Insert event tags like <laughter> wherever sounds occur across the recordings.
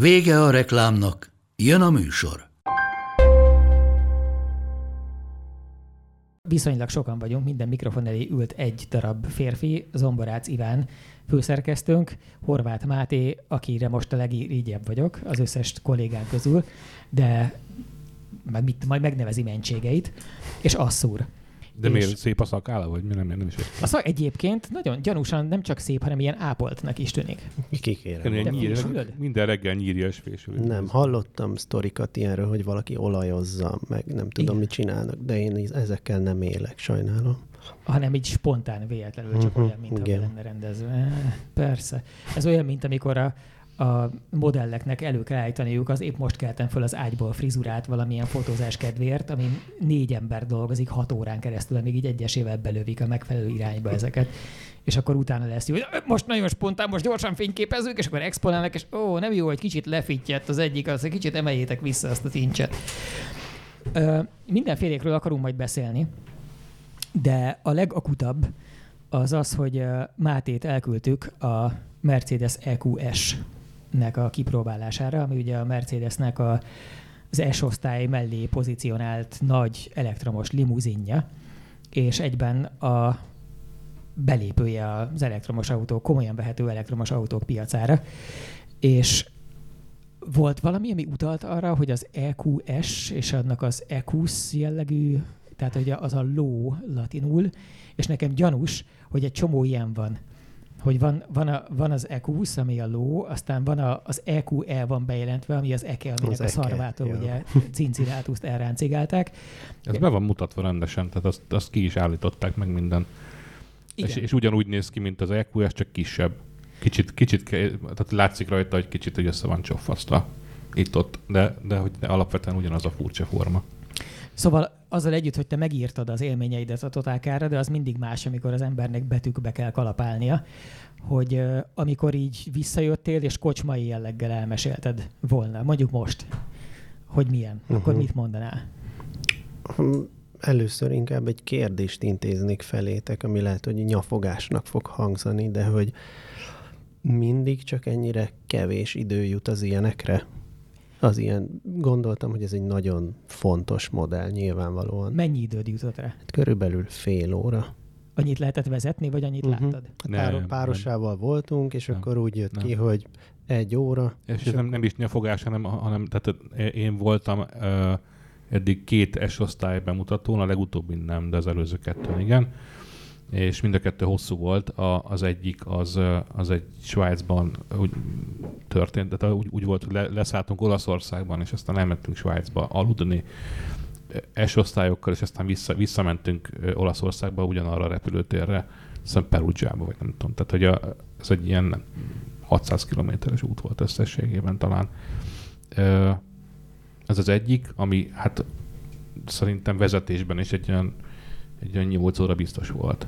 Vége a reklámnak, jön a műsor. Viszonylag sokan vagyunk, minden mikrofon elé ült egy darab férfi, Zomborác Iván főszerkesztőnk, Horváth Máté, akire most a legirigyebb vagyok az összes kollégán közül, de mit, majd megnevezi mentségeit, és Asszúr. De És- miért szép a szakála, vagy mi nem, nem is A szak egyébként nagyon gyanúsan nem csak szép, hanem ilyen ápoltnak is tűnik. Kikérem. Ilyen nyír, minden reggel nyírja és fésül. Nem, hallottam sztorikat ilyenről, hogy valaki olajozza, meg nem tudom, Igen. mit csinálnak, de én ezekkel nem élek, sajnálom. hanem így spontán véletlenül, csak Mhm, olyan, mintha lenne rendezve. Persze. Ez olyan, mint amikor a, a modelleknek elő kell állítaniuk, az épp most keltem föl az ágyból frizurát valamilyen fotózás kedvéért, amin négy ember dolgozik hat órán keresztül, amíg így egyesével belövik a megfelelő irányba ezeket. És akkor utána lesz jó, hogy most nagyon spontán, most gyorsan fényképezzük, és akkor exponálnak, és ó, nem jó, hogy kicsit lefittyett az egyik, az kicsit emeljétek vissza azt a tincset. Ö, mindenfélékről akarunk majd beszélni, de a legakutabb az az, hogy Mátét elküldtük a Mercedes EQS-nek a kipróbálására, ami ugye a Mercedesnek a, az S-osztály mellé pozícionált nagy elektromos limuzinja, és egyben a belépője az elektromos autók, komolyan vehető elektromos autók piacára. És volt valami, ami utalt arra, hogy az EQS és annak az EQS jellegű, tehát hogy az a ló latinul, és nekem gyanús, hogy egy csomó ilyen van. Hogy van, van, a, van az EQS, ami a ló, aztán van a, az EQE van bejelentve, ami az EKE, aminek Az a EKE, szarvától ja. ugye cincinátuszt elráncigálták. Ez be van mutatva rendesen, tehát azt, azt ki is állították meg minden. És, Igen. és ugyanúgy néz ki, mint az EQS, csak kisebb. Kicsit, kicsit, tehát látszik rajta, hogy kicsit hogy össze van csofasztva itt-ott, de, de hogy alapvetően ugyanaz a furcsa forma. Szóval azzal együtt, hogy te megírtad az élményeidet a totálkára, de az mindig más, amikor az embernek betűkbe kell kalapálnia, hogy amikor így visszajöttél, és kocsmai jelleggel elmesélted volna, mondjuk most, hogy milyen, uh-huh. akkor Mhm. mit mondanál? Hm, Először inkább egy kérdést intéznék felétek, ami lehet, hogy nyafogásnak fog hangzani, de hogy mindig csak ennyire kevés idő jut az ilyenekre? Az ilyen, gondoltam, hogy ez egy nagyon fontos modell nyilvánvalóan. Mennyi időd jutott rá? Hát körülbelül fél óra. Annyit lehetett vezetni, vagy annyit uh-huh. Láttad? Hát Nem, páro- nem. párosával voltunk, és Nem. akkor úgy jött Nem. ki, hogy egy óra. És, És és nem, nem is nyafogás, hanem, hanem tehát én voltam uh, eddig két S-osztály bemutatón, a legutóbbi nem, de az előző kettőn igen. És mind a kettő hosszú volt. A, az egyik az, az egy Svájcban úgy történt, tehát úgy, úgy volt, hogy le, leszálltunk Olaszországban, és aztán elmentünk Svájcba aludni ö, S-osztályokkal, és aztán vissza, visszamentünk Olaszországba ugyanarra a repülőtérre, szóval Perugiába, vagy nem tudom. Tehát, hogy a, ez egy ilyen 600 kilométeres út volt összességében talán. Ez az egyik, ami hát szerintem vezetésben is egy olyan, egy olyan 8 óra biztos volt.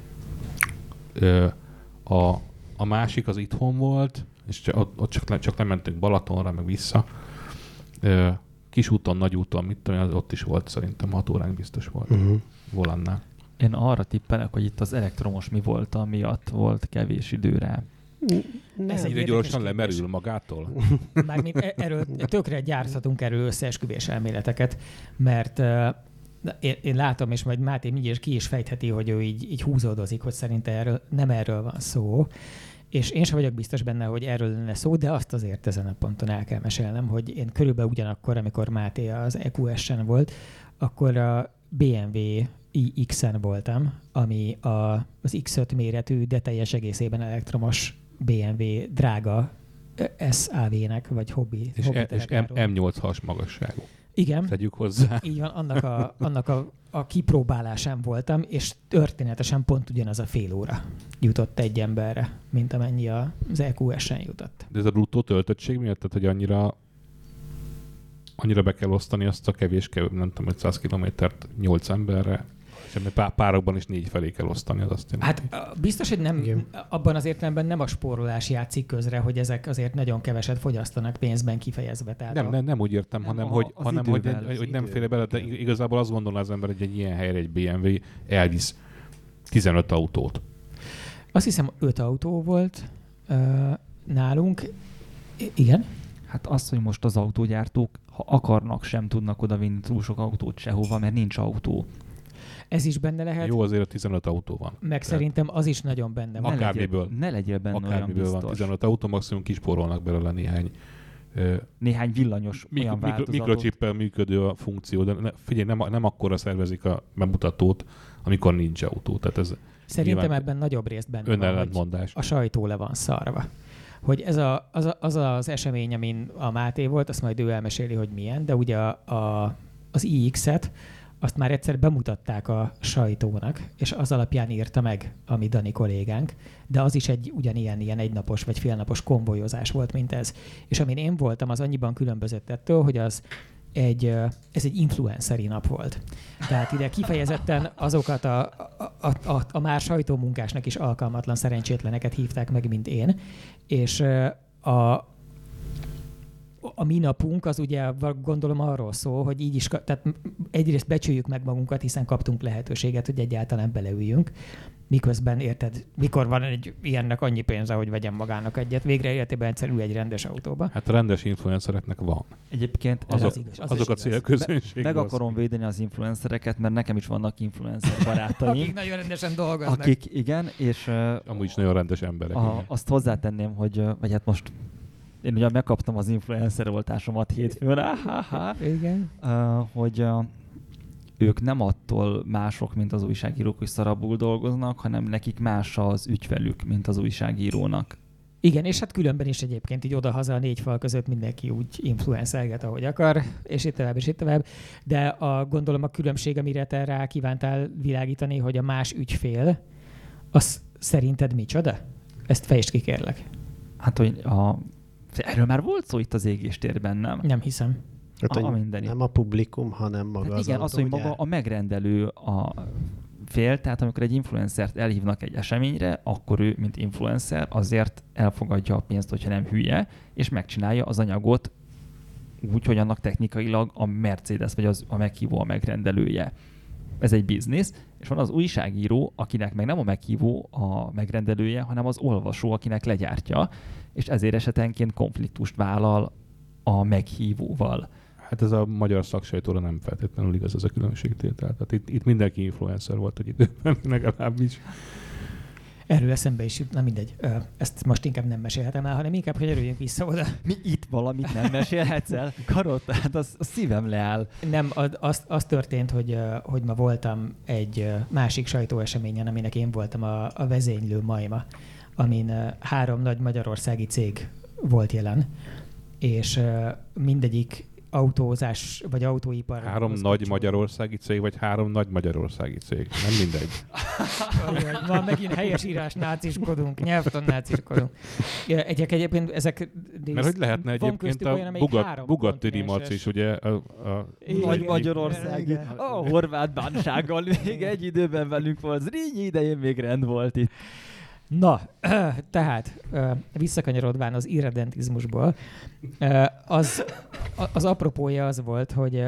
Ö, A, a másik az itthon volt, és csak, ott, ott csak, le- csak lementünk Balatonra, meg vissza. Ö, Kis úton, nagy úton, mit tudom, az ott is volt szerintem 6 óránk biztos volt. Uh-huh. Volannál. Én arra tippelek, hogy itt az elektromos mi volt, miatt volt kevés idő rá. Ez Nem. egy Ide érdekes gyorsan kérdés. lemerül magától. Mármint e- erről tökre gyárthatunk erről összeesküvés elméleteket, mert uh, én, én látom, és majd Máté mindjárt ki is fejtheti, hogy ő így, így húzódozik, hogy szerinte erről, nem erről van szó. És én sem vagyok biztos benne, hogy erről lenne szó, de azt azért ezen a ponton el kell mesélnem, hogy én körülbelül ugyanakkor, amikor Máté az EQS-en volt, akkor a BMW iX-en voltam, ami a, az X5 méretű, de teljes egészében elektromos BMW drága SAV-nek, vagy hobbi. És, hobbi e, és M, teherjáról. M8 has magasságú. Igen, Tegyük hozzá. <laughs> így van, annak a, annak a, a kipróbálásán voltam, és történetesen pont ugyanaz a fél óra jutott egy emberre, mint amennyi az EQS-en jutott. De ez a bruttó töltöttség miatt, tehát hogy annyira annyira be kell osztani azt a kevés, kevés nem tudom, 500 kilométert 8 emberre, pár, párokban is négy felé kell osztani, az azt jelenti. Hát biztos, hogy nem, Igen. abban az értelemben nem a spórolás játszik közre, hogy ezek azért nagyon keveset fogyasztanak pénzben kifejezve. Tehát Nem, a, nem, nem úgy értem, Nem, hanem, a- hogy, hanem hogy, idővel. hogy, hogy nem Az féle bele, de igazából azt gondolná az ember, hogy egy ilyen helyre egy BMW elvisz 15 autót. Azt hiszem, öt autó volt ö, nálunk. I- igen? Hát az, hogy most az autógyártók, ha akarnak, sem tudnak odavinni túl sok autót sehova, mert nincs autó. Ez is benne lehet. Jó, azért 15 autó van. Meg szerintem az is nagyon benne van. Ne Akármiből. legyél, ne legyél benne olyan Akármiből van biztos. 15 autó, maximum kispórolnak belőle néhány Néhány villanyos Mik- olyan mikro, változatot. mikrochippel működő a funkció, de ne, figyelj, nem, nem akkora szervezik a bemutatót, amikor nincs autó. Tehát ez Szerintem ebben nagyobb részt benne van, önellentmondás. a sajtó le van szarva. Hogy ez a, az, a, az az esemény, amin a Máté volt, azt majd ő elmeséli, hogy milyen, de ugye a, a, az iX-et, azt már egyszer bemutatták a sajtónak, és az alapján írta meg a mi Dani kollégánk, de az is egy ugyanilyen ilyen egynapos vagy félnapos konvojozás volt, mint ez. És amin én voltam, az annyiban különbözött ettől, hogy az egy, ez egy influenceri nap volt. Tehát ide kifejezetten azokat a, a, a, a, a már sajtómunkásnak is alkalmatlan szerencsétleneket hívták meg, mint én, és a, a mi napunk az ugye gondolom arról szól, hogy így is, tehát egyrészt becsüljük meg magunkat, hiszen kaptunk lehetőséget, hogy egyáltalán beleüljünk, miközben érted, mikor van egy ilyennek annyi pénze, hogy vegyem magának egyet, végre életében egyszer ül egy rendes autóba. Hát a rendes influencereknek van. Egyébként Az Azok, az igaz, az azok a célközönség. meg akarom védeni az influencereket, mert nekem is vannak influencer Akik barátaim, nagyon rendesen dolgoznak. akik igen, és uh, Amúgy is nagyon rendes emberek. a, igen. azt hozzátenném, hogy, vagy hát most én ugye megkaptam az influencer voltásomat hétfőn, áháhá, Igen. uh, hogy uh, ők nem attól mások, mint az újságírók, hogy szarabul dolgoznak, hanem nekik más az ügyfelük, mint az újságírónak. Igen, és hát különben is egyébként így oda-haza a négy fal között mindenki úgy influencelget, ahogy akar, és itt tovább, és itt tovább. De a, gondolom a különbség, amire te rá kívántál világítani, hogy a más ügyfél, az szerinted micsoda? Ezt fejtsd ki, kérlek. Hát, hogy a, erről már volt szó itt az égéstérben, nem? Nem hiszem. Hát, A- a mindeni. nem a publikum, hanem maga Hát az igen, az, hogy maga a megrendelő a fél, tehát amikor egy influencert elhívnak egy eseményre, akkor ő, mint influencer, azért elfogadja a pénzt, hogyha nem hülye, és megcsinálja az anyagot úgy, hogy annak technikailag a Mercedes vagy az, a meghívó a megrendelője. Ez egy biznisz, és van az újságíró, akinek meg nem a meghívó a megrendelője, hanem az olvasó, akinek legyártja, és ezért esetenként konfliktust vállal a meghívóval. Hát ez a magyar szaksajtóra nem feltétlenül igaz ez a különbségtétel. Tehát itt, itt mindenki influencer volt egy időben, <laughs> legalábbis. Erről eszembe is jut, na mindegy. Ezt most inkább nem mesélhetem el, hanem inkább, hogy örüljünk vissza oda. Mi itt valamit nem mesélhetsz el? Karot, hát az, a szívem leáll. Nem, az, az, az történt, hogy, hogy ma voltam egy másik sajtóeseményen, aminek én voltam a, a vezénylő majma, amin három nagy magyarországi cég volt jelen, és mindegyik autózás vagy autóipar. Három nagy magyarországi cég, vagy három nagy magyarországi cég. Nem mindegy. <laughs> Ma megint helyes írás náciskodunk, nyelvtan náciskodunk. Egyek egyébként ezek... Mert hogy lehetne egyébként olyan, a amelyik Bugat, Bugatti Rimac is, ugye? A, a, Nagy. Magyarországi. A horvát bánsággal még egy időben velünk volt. Zrínyi idején még rend volt itt. Na, <clears throat> tehát visszakanyarodván az irredentizmusból, az, az apropója az volt, hogy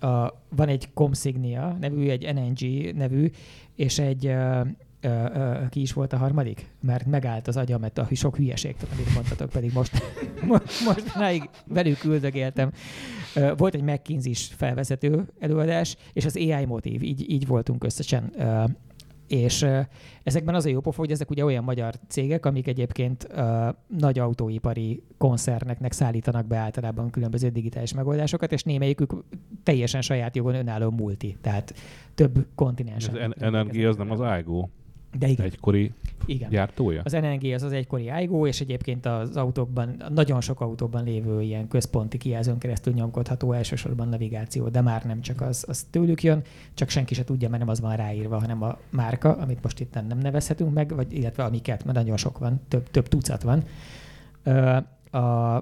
a, van egy Comsignia nevű, egy NNG nevű, és egy ö, ö, ö, ki is volt a harmadik? Mert megállt az agyam, mert a sok hülyeség, amit mondtatok, pedig most, <laughs> most mostanáig velük üldögéltem. Volt egy McKinsey-s felvezető előadás, és az AI motív, így, így voltunk összesen. És ezekben az a jó pofa, hogy ezek ugye olyan magyar cégek, amik egyébként ö, nagy autóipari koncerneknek szállítanak be általában különböző digitális megoldásokat, és némelyikük teljesen saját jogon önálló multi, tehát több kontinensen. az NNG az nem az Aigo De igen, egykori igen. gyártója? Az NNG az az egykori Aigo, és egyébként az autókban, nagyon sok autóban lévő ilyen központi kijelzőn keresztül nyomkodható elsősorban navigáció, de már nem csak az, az tőlük jön, csak senki se tudja, mert nem az van ráírva, hanem a márka, amit most itt nem nevezhetünk meg, vagy illetve amiket, mert nagyon sok van, több, több tucat van. Ö, A,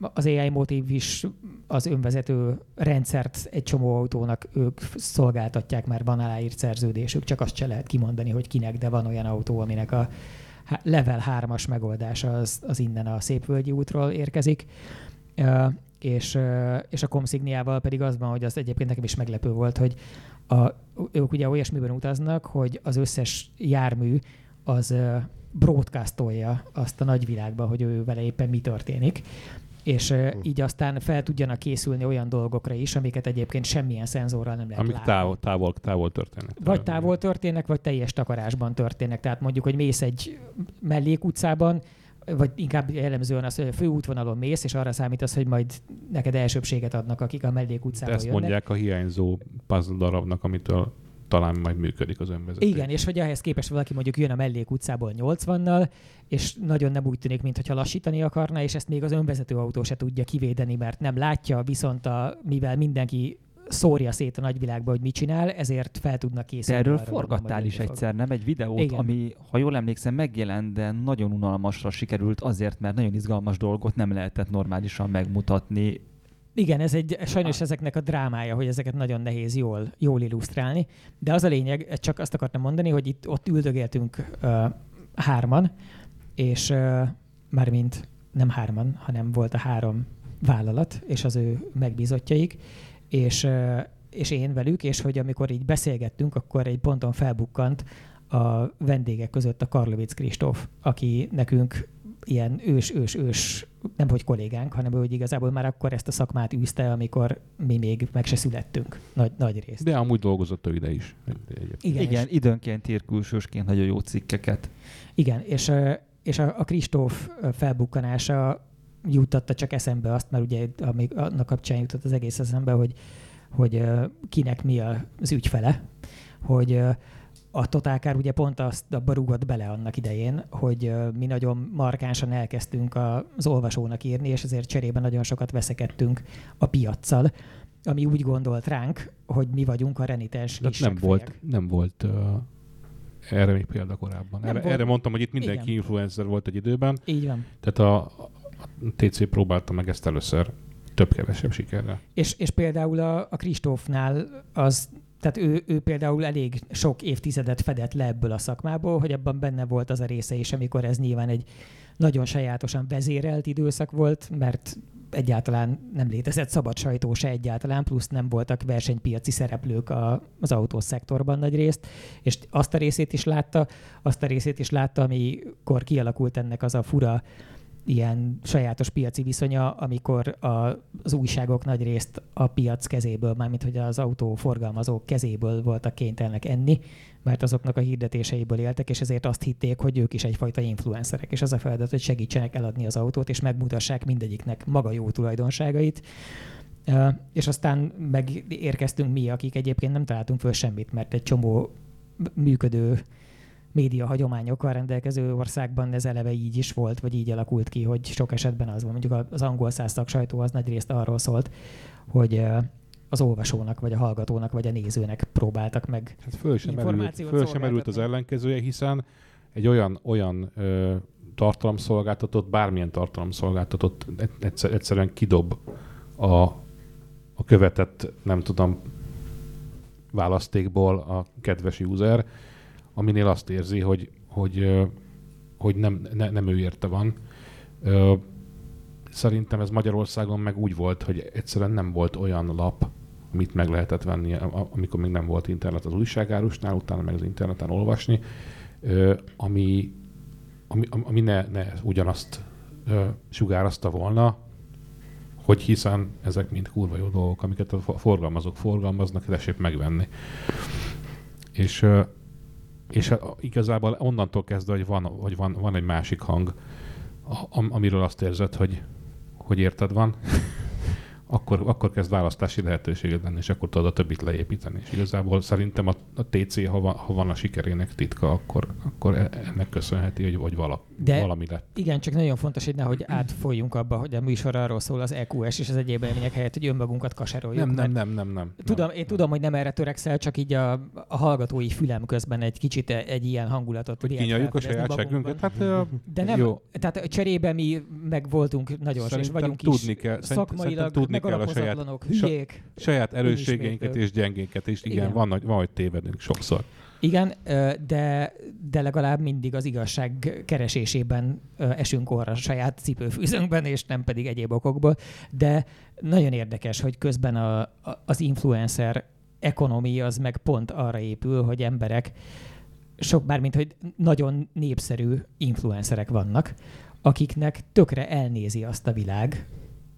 az AI motív is az önvezető rendszert egy csomó autónak ők szolgáltatják, mert van aláírt szerződésük, csak azt se lehet kimondani, hogy kinek, de van olyan autó, aminek a level 3-as megoldása az, az innen a Szépvölgyi útról érkezik. És, és a Comsigniával pedig az van, hogy az egyébként nekem is meglepő volt, hogy a, ők ugye olyasmiben utaznak, hogy az összes jármű az broadcastolja azt a nagyvilágba, hogy ő vele éppen mi történik és uh, így aztán fel tudjanak készülni olyan dolgokra is, amiket egyébként semmilyen szenzorral nem lehet Amik látni. távol, távol, távol történnek. Vagy távol történnek, vagy teljes takarásban történnek. Tehát mondjuk, hogy mész egy mellékutcában, vagy inkább jellemzően az, hogy a főútvonalon mész, és arra számítasz, hogy majd neked elsőbséget adnak, akik a mellékutcában Ezt jönnek. mondják a hiányzó puzzle darabnak, amitől talán majd működik az önvezetés. Igen, és hogy ehhez képest valaki mondjuk jön a mellékutcából 80-nal, és nagyon nem úgy tűnik, mintha lassítani akarna, és ezt még az önvezető autó se tudja kivédeni, mert nem látja, viszont a, mivel mindenki szórja szét a nagyvilágba, hogy mit csinál, ezért fel tudnak készülni. De erről arra, forgattál is fog. egyszer, nem? Egy videót, Igen. ami, ha jól emlékszem, megjelent, de nagyon unalmasra sikerült azért, mert nagyon izgalmas dolgot nem lehetett normálisan megmutatni. Igen, ez egy, sajnos ezeknek a drámája, hogy ezeket nagyon nehéz jól, jól illusztrálni, de az a lényeg, csak azt akartam mondani, hogy itt ott üldögéltünk uh, hárman, és uh, mármint nem hárman, hanem volt a három vállalat, és az ő megbízottjaik, és, uh, és én velük, és hogy amikor így beszélgettünk, akkor egy ponton felbukkant a vendégek között a Karlovic Kristóf, aki nekünk ilyen ős-ős-ős, nem hogy kollégánk, hanem hogy igazából már akkor ezt a szakmát űzte, amikor mi még meg se születtünk nagy, nagy részt. De amúgy dolgozott ő ide is. Igen, Igen, Igen És, időnként ír külsősként nagyon jó cikkeket. igen és, és a, a Kristóf felbukkanása juttatta csak eszembe azt, mert ugye amíg annak kapcsán jutott az egész eszembe, hogy, hogy kinek mi az ügyfele, hogy a Totálkár ugye pont azt abba rúgott bele annak idején, hogy mi nagyon markánsan elkezdtünk az olvasónak írni, és ezért cserében nagyon sokat veszekedtünk a piaccal, ami úgy gondolt ránk, hogy mi vagyunk a renitens Tehát nem volt, nem volt uh, erre még példa korábban. Nem Erre, volt. erre mondtam, hogy itt mindenki Igen. influencer volt egy időben, Így van. tehát a, a TC próbálta meg ezt először több-kevesebb sikerrel. És, és például a, a Kristófnál az, tehát ő, ő például elég sok évtizedet fedett le ebből a szakmából, hogy abban benne volt az a része is, amikor ez nyilván egy nagyon sajátosan vezérelt időszak volt, mert egyáltalán nem létezett szabad sajtó se egyáltalán, plusz nem voltak versenypiaci szereplők a, az autószektorban nagy részt, és azt a részét is látta, azt a részét is látta, amikor kialakult ennek az a fura ilyen sajátos piaci viszonya, amikor a, az újságok nagy részt a piac kezéből, mármint hogy az autóforgalmazók kezéből voltak kénytelenek enni, mert azoknak a hirdetéseiből éltek, és ezért azt hitték, hogy ők is egyfajta influencerek, és az a feladat, hogy segítsenek eladni az autót, és megmutassák mindegyiknek maga jó tulajdonságait. És aztán megérkeztünk mi, akik egyébként nem találtunk föl semmit, mert egy csomó működő média hagyományokkal rendelkező országban ez eleve így is volt, vagy így alakult ki, hogy sok esetben az van. Mondjuk az angol száz sajtó az nagy részt arról szólt, hogy az olvasónak, vagy a hallgatónak, vagy a nézőnek próbáltak meg. Hát föl sem merült, Információt föl sem merült az ellenkezője, hiszen egy olyan, olyan ö, tartalomszolgáltatót, bármilyen tartalomszolgáltatót egyszer, egyszerűen kidob a, a követett, nem tudom, választékból a kedves user, aminél azt érzi, hogy, hogy, hogy nem, ne, nem ő érte van. Szerintem ez Magyarországon meg úgy volt, hogy egyszerűen nem volt olyan lap, amit meg lehetett venni, amikor még nem volt internet az újságárusnál, utána meg az interneten olvasni, ami, ami, ami ne, ne ugyanazt ö, sugározta volna, hogy hiszen ezek mind kurva jó dolgok, amiket a for- forgalmazók forgalmaznak, tessék megvenni. És, és a- igazából onnantól kezdve, hogy van, hogy van, van egy másik hang, amiről azt érzed, hogy, hogy érted van, <laughs> akkor, akkor kezd választási lehetőséged lenni, és akkor tudod a többit leépíteni. És igazából szerintem a, a TC, ha van, ha van a sikerének titka, akkor, akkor e- ennek köszönheti, hogy, hogy vala, De- valami lett. Igen, csak nagyon fontos, hogy nehogy átfolyjunk abba, hogy a műsor arról szól az EQS és az egyéb élmények helyett, hogy önmagunkat kaseroljuk. Nem, nem, nem, nem, nem. Tudom, nem. én tudom, hogy nem erre törekszel, csak így a, a hallgatói fülem közben egy kicsit egy ilyen hangulatot Hogy kinyaljuk a felfedezni saját magunkban. segünket? Hát De nem, Jó. tehát cserébe mi meg voltunk nagyon és vagyunk tudni is kell- szakmailag szerintem tudni kell a saját- hülyék. saját erősségeinket és gyengénket is. Igen, Igen. Van, hogy- van, hogy tévedünk sokszor. Igen, de, de legalább mindig az igazság keresésében esünk orra saját cipőfűzőnkben, és nem pedig egyéb okokból. De nagyon érdekes, hogy közben a, a, az influencer ekonomia az meg pont arra épül, hogy emberek, sok bármint, hogy nagyon népszerű influencerek vannak, akiknek tökre elnézi azt a világ,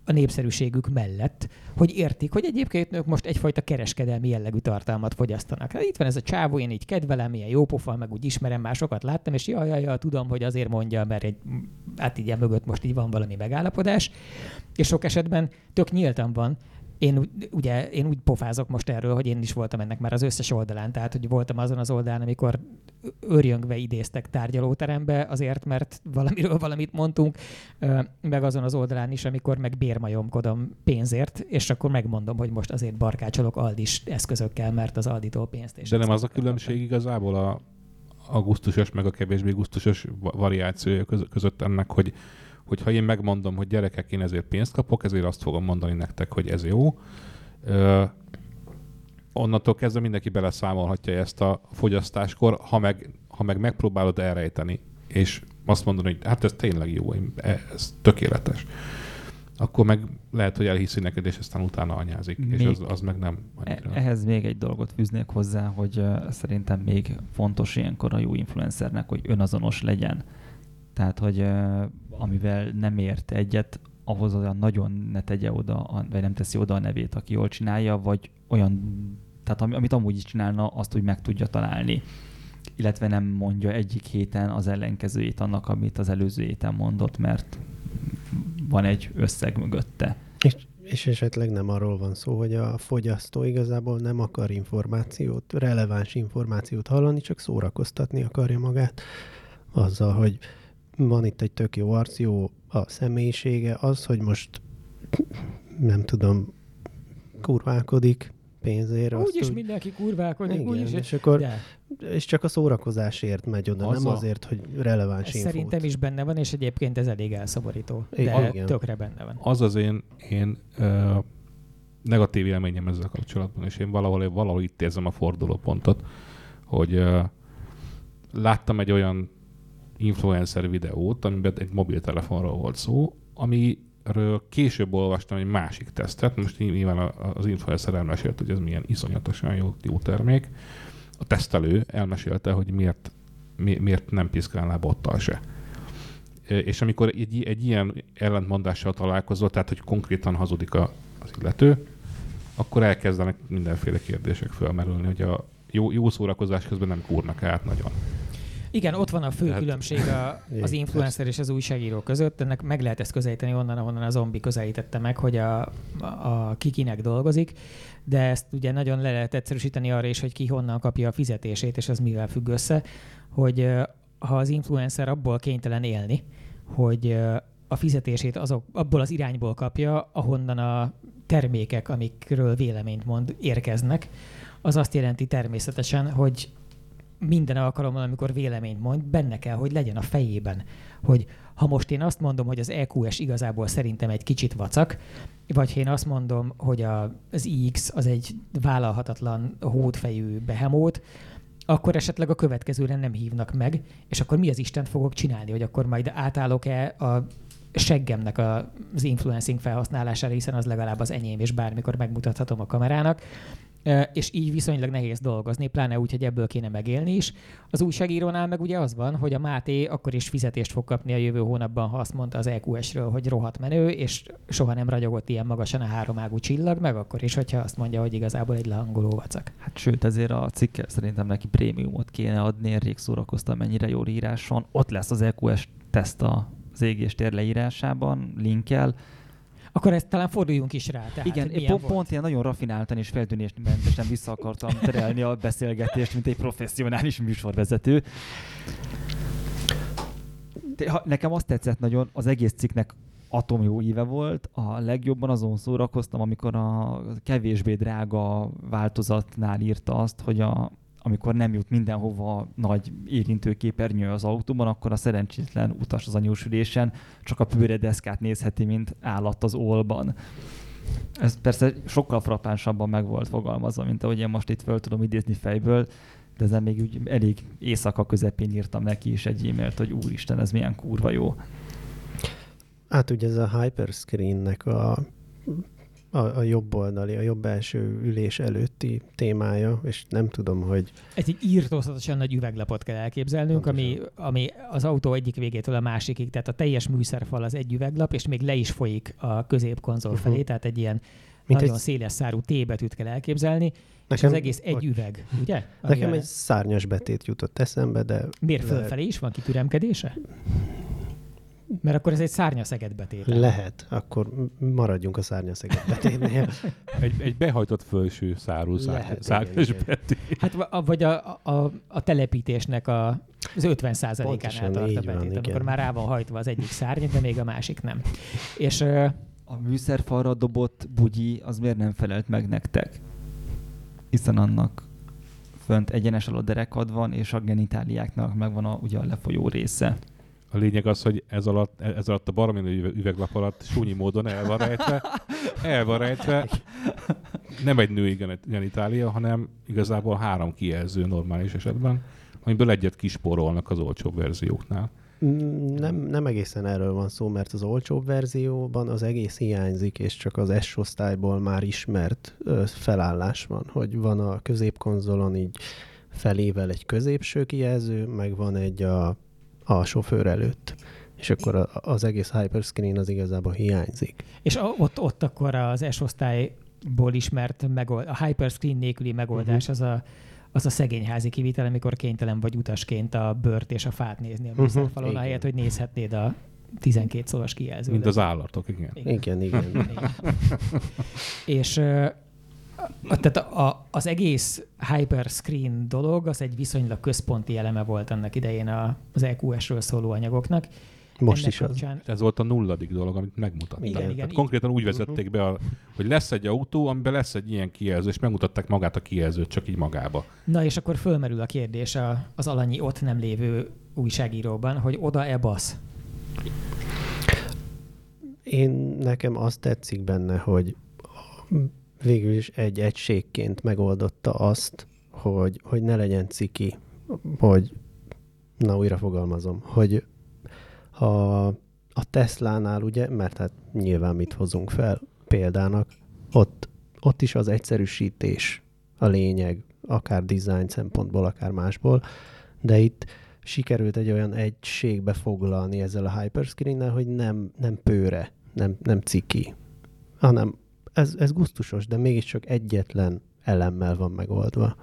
a népszerűségük mellett, hogy értik, hogy egyébként ők most egyfajta kereskedelmi jellegű tartalmat fogyasztanak. Hát itt van ez a csávó, én így kedvelem, ilyen jópofa, meg úgy ismerem, már sokat láttam, és jaj, jaj, jaj, tudom, hogy azért mondja, mert egy, hát így mögött most így van valami megállapodás, és sok esetben tök nyíltan van, én ugye én úgy pofázok most erről, hogy én is voltam ennek már az összes oldalán, tehát hogy voltam azon az oldalán, amikor örjöngve idéztek tárgyalóterembe azért, mert valamiről <laughs> valamit mondtunk, meg azon az oldalán is, amikor meg bérmajomkodom pénzért, és akkor megmondom, hogy most azért barkácsolok Aldis eszközökkel, mert az Alditól pénzt és De nem az a különbség igazából a, a gusztusos meg a kevésbé gusztusos va- variációja köz- között ennek, hogy hogy ha én megmondom, hogy gyerekek, én ezért pénzt kapok, ezért azt fogom mondani nektek, hogy ez jó. Ö, onnantól kezdve mindenki beleszámolhatja ezt a fogyasztáskor, ha meg, ha meg megpróbálod elrejteni, és azt mondani, hogy hát ez tényleg jó, e- ez tökéletes, akkor meg lehet, hogy elhiszi neked, és aztán utána anyázik, és Még- az, az meg nem E- annyira. ehhez még egy dolgot fűznék hozzá, hogy uh, szerintem még fontos ilyenkor a jó influencernek, hogy önazonos legyen. Tehát, hogy amivel nem ért egyet, ahhoz olyan nagyon ne tegye oda, vagy nem teszi oda a nevét, aki jól csinálja, vagy olyan, tehát ami, amit amúgy is csinálna, azt úgy meg tudja találni. Illetve nem mondja egyik héten az ellenkezőjét annak, amit az előző héten mondott, mert van egy összeg mögötte. És, és esetleg nem arról van szó, hogy a fogyasztó igazából nem akar információt, releváns információt hallani, csak szórakoztatni akarja magát azzal, hogy van itt egy tök jó arc, jó a személyisége, az, hogy most nem tudom, kurválkodik pénzért. azt Úgyis úgy- mindenki kurválkodik, Igen, úgyis. és akkor De és csak a szórakozásért megy oda, Az nem a- azért, hogy releváns infót. szerintem is benne van, és egyébként ez elég elszomorító. De Igen. tökre benne van. az az én, én ö, negatív élményem ezzel kapcsolatban, és én valahol, valahol itt érzem a fordulópontot, hogy ö, láttam egy olyan influencer videót, amiben egy mobiltelefonról volt szó, amiről később olvastam egy másik tesztet, most nyilván az influencer elmesélt, hogy ez milyen iszonyatosan jó, jó termék. A tesztelő elmesélte, hogy miért, mi, miért nem piszkálná bottal se. És amikor egy, egy ilyen ellentmondással találkozol, tehát hogy konkrétan hazudik a, az illető, akkor elkezdenek mindenféle kérdések felmerülni, hogy a jó, jó szórakozás közben nem kúrnak át nagyon. Igen, ott van a fő Tehát- különbség a, az influencer és az újságíró között. Ennek meg lehet ezt közelíteni onnan, ahonnan a zombi közelítette meg, hogy a, a, a kikinek dolgozik, de ezt ugye nagyon le lehet egyszerűsíteni arra is, hogy ki honnan kapja a fizetését, és az mivel függ össze, hogy ha az influencer abból kénytelen élni, hogy a fizetését azok, abból az irányból kapja, ahonnan a termékek, amikről véleményt mond, érkeznek, az azt jelenti természetesen, hogy minden alkalommal, amikor véleményt mond, benne kell, hogy legyen a fejében, hogy ha most én azt mondom, hogy az EQS igazából szerintem egy kicsit vacak, vagy ha én azt mondom, hogy a, az iX az egy vállalhatatlan hódfejű behemót, akkor esetleg a következőre nem hívnak meg, és akkor mi az Istent fogok csinálni, hogy akkor majd átállok-e a seggemnek az influencing felhasználására, hiszen az legalább az enyém, és bármikor megmutathatom a kamerának, és így viszonylag nehéz dolgozni, pláne úgy, hogy ebből kéne megélni is. Az újságírónál meg ugye az van, hogy a Máté akkor is fizetést fog kapni a jövő hónapban, ha azt mondta az EQS-ről, hogy rohadt menő, és soha nem ragyogott ilyen magasan a háromágú csillag, meg akkor is, hogyha azt mondja, hogy igazából egy lehangoló vacak. Hát sőt, ezért a cikkel szerintem neki prémiumot kéne adni, én rég szórakoztam, mennyire jól írás van. Ott lesz az EQS teszt az égéstér leírásában, linkkel. Akkor ezt talán forduljunk is rá. Tehát, Igen, én pont, pont ilyen nagyon rafináltan és feltűnésmentesen vissza akartam terelni a beszélgetést, mint egy professzionális műsorvezető. De, ha, nekem azt tetszett nagyon, az egész cikknek atom jó íve volt. A legjobban azon szórakoztam, amikor a kevésbé drága változatnál írta azt, hogy a, amikor nem jut mindenhova nagy érintőképernyő az autóban, akkor a szerencsétlen utas az anyósülésen csak a pőredeszkát nézheti, mint állat az olban. Ez persze sokkal frappánsabban meg volt fogalmazva, mint ahogy én most itt föl tudom idézni fejből, de ezen még úgy elég éjszaka közepén írtam neki is egy e-mailt, hogy úristen, ez milyen kurva jó. Hát ugye ez a hyperscreennek a, a, a jobb oldali, a jobb első ülés előtti témája, és nem tudom, hogy Ez egy írtózatosan nagy üveglapot kell elképzelnünk, ami, ami az autó egyik végétől a másikig, tehát a teljes műszerfal az egy üveglap, és még le is folyik a középkonzol Mhm. felé, tehát egy ilyen Mint nagyon egy- széles szárú T betűt kell elképzelni, és nekem, az egész egy üveg, ugye? Nekem Amivel- egy szárnyas betét jutott eszembe, de Miért fölfelé is van kitüremkedése? Mert akkor ez egy szárnyaszeget betét. lehet, akkor maradjunk a szárnyaszeget betétnél. <laughs> Egy, egy behajtott felső szárú Lehet, szár, igen, szárnyas igen. Hát a- vagy a, a, a telepítésnek a, az 50 án Pontosan, eltart így a van, betét, igen. amikor már rá van hajtva az egyik szárny, de még a másik nem. És A műszerfalra dobott bugyi, az miért nem felelt meg nektek? Hiszen annak fönt egyenes a derekad van, és a genitáliáknak megvan a, ugye a lefolyó része. A lényeg az, hogy ez alatt, ez alatt a baromi üve- üveglap alatt súnyi módon el van rejtve, el van rejtve nem egy női geni- genitália, hanem igazából három kijelző normális esetben, amiből egyet kispórolnak az olcsóbb verzióknál. Mm, Nem, nem egészen erről van szó, mert az olcsóbb verzióban az egész hiányzik, és csak az S osztályból már ismert ö, felállás van, hogy van a középkonzolon így felével egy középső kijelző, meg van egy a, a sofőr előtt. És akkor az egész hyperscreen az igazából hiányzik. És ott, ott akkor az S-osztályból ismert megold, a hyperscreen nélküli megoldás Mhm. uh-huh. az a az a szegényházi kivitel, amikor kénytelen vagy utasként a bört és a fát nézni a Mhm, műszerfalon, igen. ahelyett, hogy nézhetnéd a 12 szoros kijelzőt. Mint az állatok, igen. Igen, igen. Igen. <laughs> és ö, a, tehát a, a, az egész hyperscreen dolog, az egy viszonylag központi eleme volt annak idején a, az EQS-ről szóló anyagoknak. Most Ennek is az. kapcsán, Ez volt a nulladik dolog, amit megmutattak. Igen, igen, Tehát így- konkrétan úgy vezették be, a, hogy lesz egy autó, amiben lesz egy ilyen kijelző, és megmutatták magát a kijelzőt csak így magába. Na és akkor fölmerül a kérdés a, az alanyi ott nem lévő újságíróban, hogy oda-e basz? Én nekem azt tetszik benne, hogy végül is egy egységként megoldotta azt, hogy, hogy ne legyen ciki, hogy, na újra fogalmazom, hogy a, a Teslánál ugye, mert hát nyilván mit hozunk fel példának, ott, ott is az egyszerűsítés a lényeg, akár design szempontból, akár másból, de itt sikerült egy olyan egységbe foglalni ezzel a hyperscreen hogy nem, nem pőre, nem, nem ciki, hanem ez, ez gusztusos, de mégiscsak egyetlen elemmel van megoldva.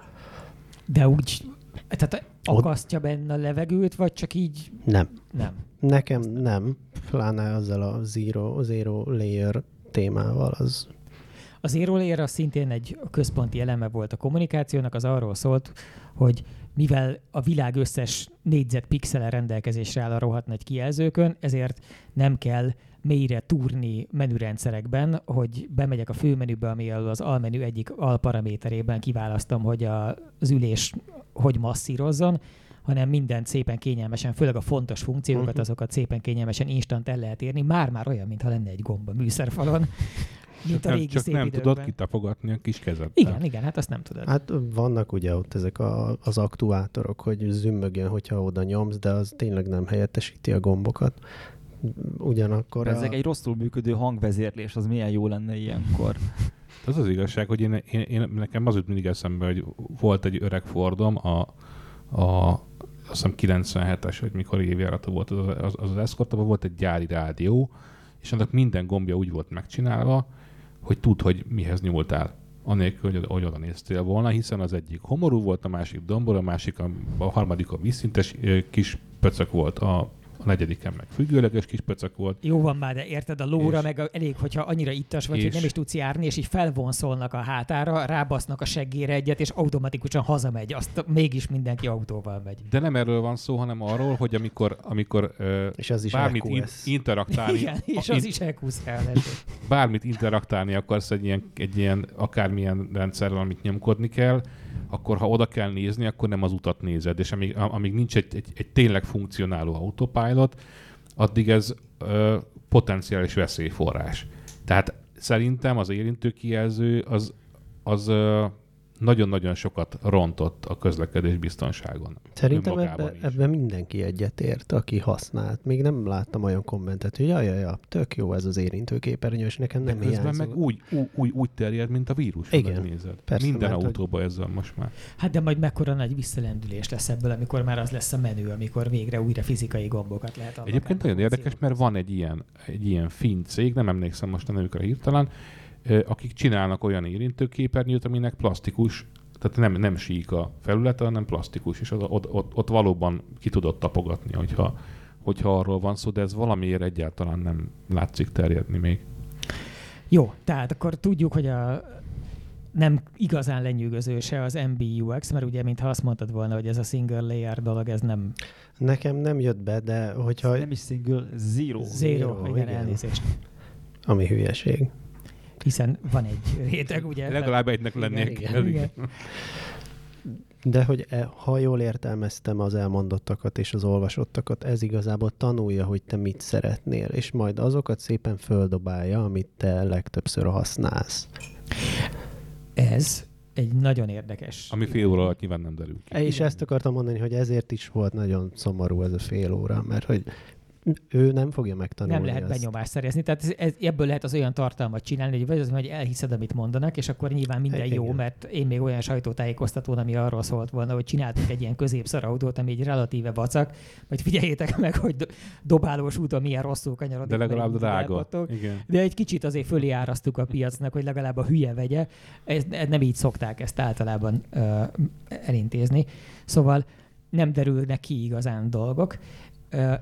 De úgy, tehát akasztja benne a levegőt, vagy csak így Nem. nem? Nekem nem, pláne azzal a zero, zero layer témával, az Az Zero Layer az szintén egy központi eleme volt a kommunikációnak, az arról szólt, hogy mivel a világ összes négyzet pixele rendelkezésre áll a rohadt nagy kijelzőkön, ezért nem kell mélyre túrni menürendszerekben, hogy bemegyek a főmenübe, ami az almenü egyik alparaméterében kiválasztom, hogy az ülés hogy masszírozzon, hanem mindent szépen kényelmesen, főleg a fontos funkciókat, Mhm. azokat szépen kényelmesen instant el lehet érni, már-már olyan, mintha lenne egy gomba műszerfalon, mint a nem, régi csak szép nem időkben. tudod kitapogatni a kis kezeddel. Igen, igen, hát azt nem tudod. Hát vannak ugye ott ezek a, az aktuátorok, hogy zümmögjön, hogyha oda nyomsz, de az tényleg nem helyettesíti a gombokat. Ugyanakkor Ezek egy rosszul működő hangvezérlés, az milyen jó lenne ilyenkor. Az az igazság, hogy én, én, én nekem az jut mindig eszembe, hogy volt egy öreg Fordom, a, a azt hiszem 97-es, vagy mikor évjárata volt az az, az, az Escort, volt egy gyári rádió, és annak minden gombja úgy volt megcsinálva, hogy tud, hogy mihez nyúltál. Anélkül, hogy, hogy oda néztél volna, hiszen az egyik homorú volt, a másik dombor, a másik, a, a harmadik a vízszintes kis pöcök volt a negyediken meg függőleges kis pöcök volt. Jó van már, de érted, a lóra És- meg elég, hogyha annyira ittas vagy, hogy És- nem is tudsz járni, és így felvonszolnak a hátára, rábasznak a seggére egyet, és automatikusan hazamegy. Azt mégis mindenki autóval megy. De nem erről van szó, hanem arról, hogy amikor, amikor ö, És az is bármit in, interaktálni, Igen, és a- az in- is bármit interaktálni akarsz egy ilyen, egy ilyen akármilyen rendszerrel, amit nyomkodni kell, akkor ha oda kell nézni, akkor nem az utat nézed, és amíg, amíg nincs egy, egy, egy tényleg funkcionáló autopilot, addig ez ö, potenciális veszélyforrás. Tehát szerintem az érintő kijelző az, az ö, nagyon-nagyon sokat rontott a közlekedés biztonságon. Szerintem Önmagában ebbe, mindenki egyetért, aki használt. Még nem láttam olyan kommentet, hogy jaj, jaj, tök jó ez az érintőképernyő, és nekem nem közben hiányzó. meg úgy, úgy, úgy, úgy terjed, mint a vírus. Igen, megnézed. persze, Minden mert hogy- autóban ez van most már. Hát de majd mekkora nagy visszalendülés lesz ebből, amikor már az lesz a menő, amikor végre újra fizikai gombokat lehet. Egyébként nagyon érdekes, mert van egy ilyen, egy ilyen finn cég, nem emlékszem most a nevükre hirtelen, akik csinálnak olyan érintőképernyőt, aminek plastikus, tehát nem, nem sík a felülete, hanem plastikus, és az, ott, ott, ott valóban ki tudod tapogatni, hogyha, hogyha arról van szó, de ez valamiért egyáltalán nem látszik terjedni még. Jó, tehát akkor tudjuk, hogy a nem igazán lenyűgöző se az MBUX, mert ugye, mintha azt mondtad volna, hogy ez a single layer dolog, ez nem Nekem nem jött be, de hogyha... Nem is single, zero. zero, Zero, igen, igen. elnézést. Ami hülyeség. Hiszen van egy réteg, ugye? Legalább egynek lennie igen, kell. igen. De hogy e, ha jól értelmeztem az elmondottakat és az olvasottakat, ez igazából tanulja, hogy te mit szeretnél, és majd azokat szépen földobálja, amit te legtöbbször használsz. Ez egy nagyon érdekes. Ami fél óra alatt nyilván nem derül ki. És ezt akartam mondani, hogy ezért is volt nagyon szomorú ez a fél óra, mert hogy ő nem fogja megtanulni nem lehet azt. benyomást szerezni. Tehát ez, ez, ebből lehet az olyan tartalmat csinálni, hogy vagy az, hogy elhiszed, amit mondanak, és akkor nyilván minden Igen. jó, mert én még olyan sajtótájékoztatón, ami arról szólt volna, hogy csináltunk egy ilyen középszar autót, ami egy relatíve vacak, vagy figyeljétek meg, hogy do- dobálós úton milyen rosszul kanyarodik. De legalább drága. Igen. De egy kicsit azért fölé árasztuk a piacnak, hogy legalább a hülye vegye. Ez, ez nem így szokták ezt általában ö, elintézni. Szóval nem derülnek ki igazán dolgok,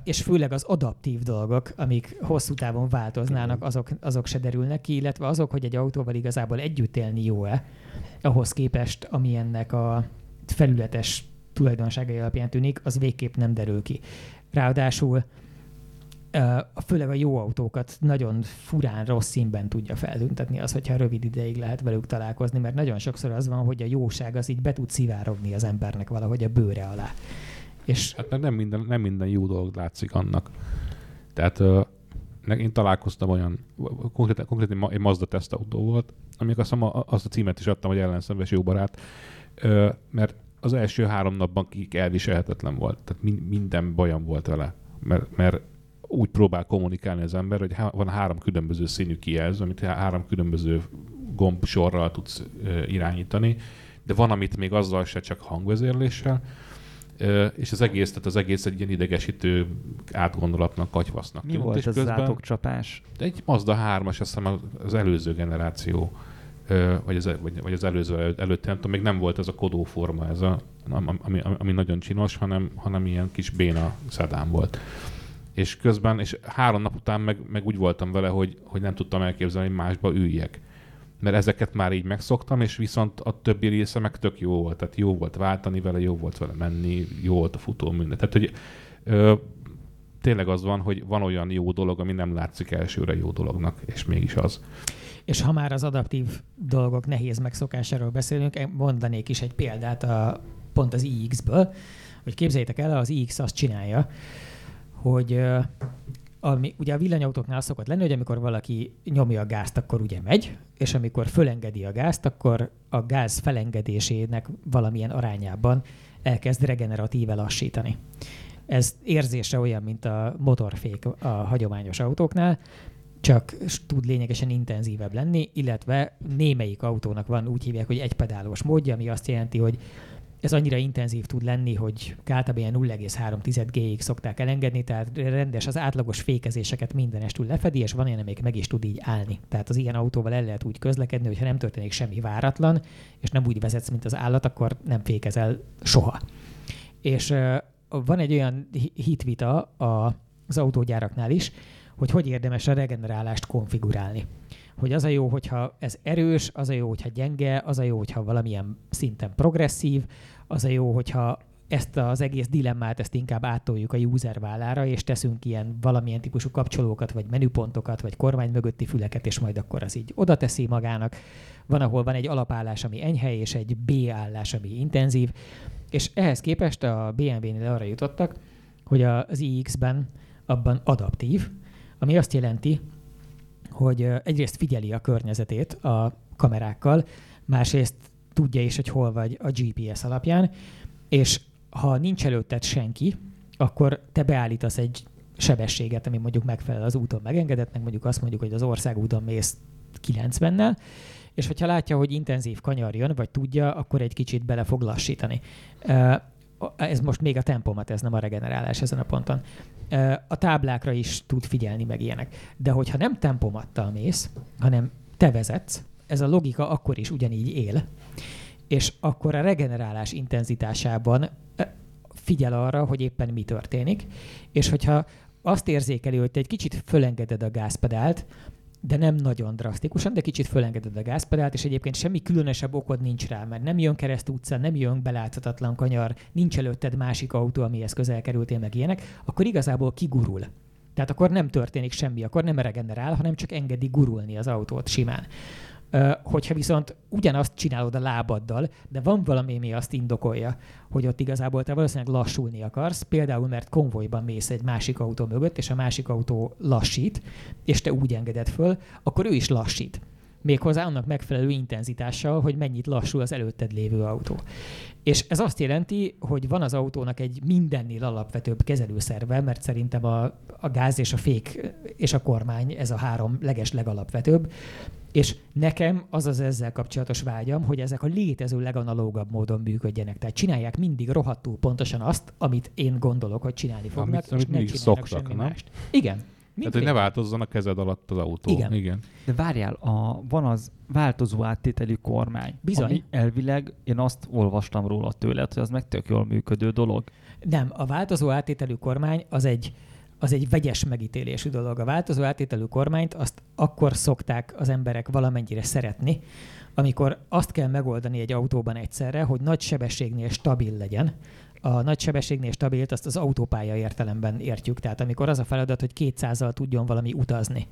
és főleg az adaptív dolgok, amik hosszú távon változnának, azok, azok se derülnek ki, illetve azok, hogy egy autóval igazából együtt élni jó-e, ahhoz képest, ami ennek a felületes tulajdonságai alapján tűnik, az végképp nem derül ki. Ráadásul főleg a jó autókat nagyon furán rossz színben tudja feltüntetni az, hogyha rövid ideig lehet velük találkozni, mert nagyon sokszor az van, hogy a jóság az így be tud szivárogni az embernek valahogy a bőre alá. És Hát mert nem minden, nem minden jó dolog látszik annak. Tehát én találkoztam olyan, konkrétan, konkrétan egy Mazda tesztautó volt, amik azt, azt a címet is adtam, hogy ellenszenves jó barát, mert az első három napban kik elviselhetetlen volt. Tehát min- minden bajom volt vele. Mert, mert úgy próbál kommunikálni az ember, hogy van három különböző színű kijelző, amit há- három különböző gombsorral tudsz ö, irányítani, de van, amit még azzal se, csak hangvezérléssel, és az egész, tehát az egész egy ilyen idegesítő átgondolatnak, katyvasznak Mi tűnt, volt és az átokcsapás? egy Mazda 3-as, azt hiszem az- előző generáció, vagy az, vagy, vagy az előző elő- előtt, nem tudom, még nem volt ez a kodóforma, ez a, ami, ami, ami nagyon csinos, hanem, hanem ilyen kis béna szedán volt. És közben, és három nap után meg, meg úgy voltam vele, hogy, hogy nem tudtam elképzelni, hogy másba üljek. Mert ezeket már így megszoktam, és viszont a többi része meg tök jó volt. Tehát jó volt váltani vele, jó volt vele menni, jó volt a futó minden. Tehát, hogy ö, tényleg az van, hogy van olyan jó dolog, ami nem látszik elsőre jó dolognak, és mégis az. És ha már az adaptív dolgok nehéz megszokásáról beszélünk, mondanék is egy példát a, pont az iX-ből, hogy képzeljétek el, az iX azt csinálja, hogy ami, ugye a villanyautóknál szokott lenni, hogy amikor valaki nyomja a gázt, akkor ugye megy, és amikor fölengedi a gázt, akkor a gáz felengedésének valamilyen arányában elkezd regeneratíve lassítani. Ez érzése olyan, mint a motorfék a hagyományos autóknál, csak tud lényegesen intenzívebb lenni, illetve némelyik autónak van úgy hívják, hogy egypedálos módja, ami azt jelenti, hogy ez annyira intenzív tud lenni, hogy általában ilyen 0,3 G-ig szokták elengedni, tehát rendes, az átlagos fékezéseket mindenestül lefedi, és van ilyen, amelyik meg is tud így állni. Tehát az ilyen autóval el lehet úgy közlekedni, hogyha nem történik semmi váratlan, és nem úgy vezetsz, mint az állat, akkor nem fékezel soha. És van egy olyan hitvita a, az autógyáraknál is, hogy hogy érdemes a regenerálást konfigurálni. Hogy az a jó, hogyha ez erős, az a jó, hogyha gyenge, az a jó, hogyha valamilyen szinten progresszív, az a jó, hogyha ezt az egész dilemmát ezt inkább átoljuk a user vállára, és teszünk ilyen valamilyen típusú kapcsolókat, vagy menüpontokat, vagy kormány mögötti füleket, és majd akkor az így oda teszi magának. Van, ahol van egy alapállás, ami enyhe, és egy B állás, ami intenzív. És ehhez képest a BMW-nél arra jutottak, hogy az iX-ben abban adaptív, ami azt jelenti, hogy egyrészt figyeli a környezetét a kamerákkal, másrészt tudja is, hogy hol vagy a GPS alapján, és ha nincs előtted senki, akkor te beállítasz egy sebességet, ami mondjuk megfelel az úton megengedettnek, mondjuk azt mondjuk, hogy az országúton mész 90-nel, és hogyha látja, hogy intenzív kanyar jön, vagy tudja, akkor egy kicsit bele fog lassítani. Ez most még a tempomat, ez nem a regenerálás ezen a ponton. A táblákra is tud figyelni meg ilyenek. De hogyha nem tempomattal mész, hanem te vezetsz, ez a logika akkor is ugyanígy él, és akkor a regenerálás intenzitásában figyel arra, hogy éppen mi történik, és hogyha azt érzékeli, hogy te egy kicsit fölengeded a gázpedált, de nem nagyon drasztikusan, de kicsit fölengeded a gázpedált, és egyébként semmi különösebb okod nincs rá, mert nem jön kereszt utcán, nem jön beláthatatlan kanyar, nincs előtted másik autó, amihez közel kerültél, meg ilyenek, akkor igazából kigurul. Tehát akkor nem történik semmi, akkor nem regenerál, hanem csak engedi gurulni az autót simán. Hogyha viszont ugyanazt csinálod a lábaddal, de van valami, ami azt indokolja, hogy ott igazából te valószínűleg lassulni akarsz, például mert konvojban mész egy másik autó mögött, és a másik autó lassít, és te úgy engeded föl, akkor ő is lassít méghozzá annak megfelelő intenzitással, hogy mennyit lassul az előtted lévő autó. És ez azt jelenti, hogy van az autónak egy mindennél alapvetőbb kezelőszerve, mert szerintem a, a gáz és a fék és a kormány, ez a három leges legalapvetőbb, és nekem az az ezzel kapcsolatos vágyam, hogy ezek a létező leganalógabb módon működjenek. Tehát csinálják mindig rohadtul pontosan azt, amit én gondolok, hogy csinálni fognak, amit, amit és ne szoktak, semmi nem? mást. Igen. Tehát, hogy ne változzon a kezed alatt az autó. Igen. Igen. De várjál, a, van az változó áttételű kormány. Bizony. Ami elvileg, én azt olvastam róla tőled, hogy az meg tök jól működő dolog. Nem, a változó áttételű kormány az egy, az egy vegyes megítélésű dolog. A változó áttételű kormányt azt akkor szokták az emberek valamennyire szeretni, amikor azt kell megoldani egy autóban egyszerre, hogy nagy sebességnél stabil legyen, a nagy sebességnél stabilt, azt az autópálya értelemben értjük. Tehát amikor az a feladat, hogy 200-al tudjon valami utazni.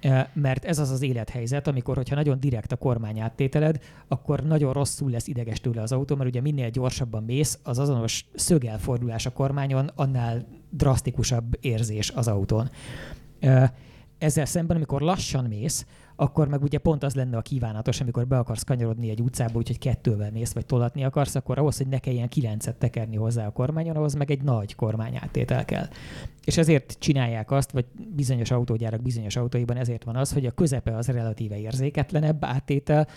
E, Mert ez az az élethelyzet, amikor, hogyha nagyon direkt a kormány áttételed, akkor nagyon rosszul lesz ideges tőle az autó, mert ugye minél gyorsabban mész, az azonos szögelfordulás a kormányon, annál drasztikusabb érzés az autón. E, Ezzel szemben, amikor lassan mész, akkor meg ugye pont az lenne a kívánatos, amikor be akarsz kanyarodni egy utcába, úgyhogy kettővel mész, vagy tolatni akarsz, akkor ahhoz, hogy ne kelljen kilencet tekerni hozzá a kormányon, ahhoz meg egy nagy kormányáttétel kell. És ezért csinálják azt, vagy bizonyos autógyárak bizonyos autóiban ezért van az, hogy a közepe az relatíve érzéketlenebb áttétel,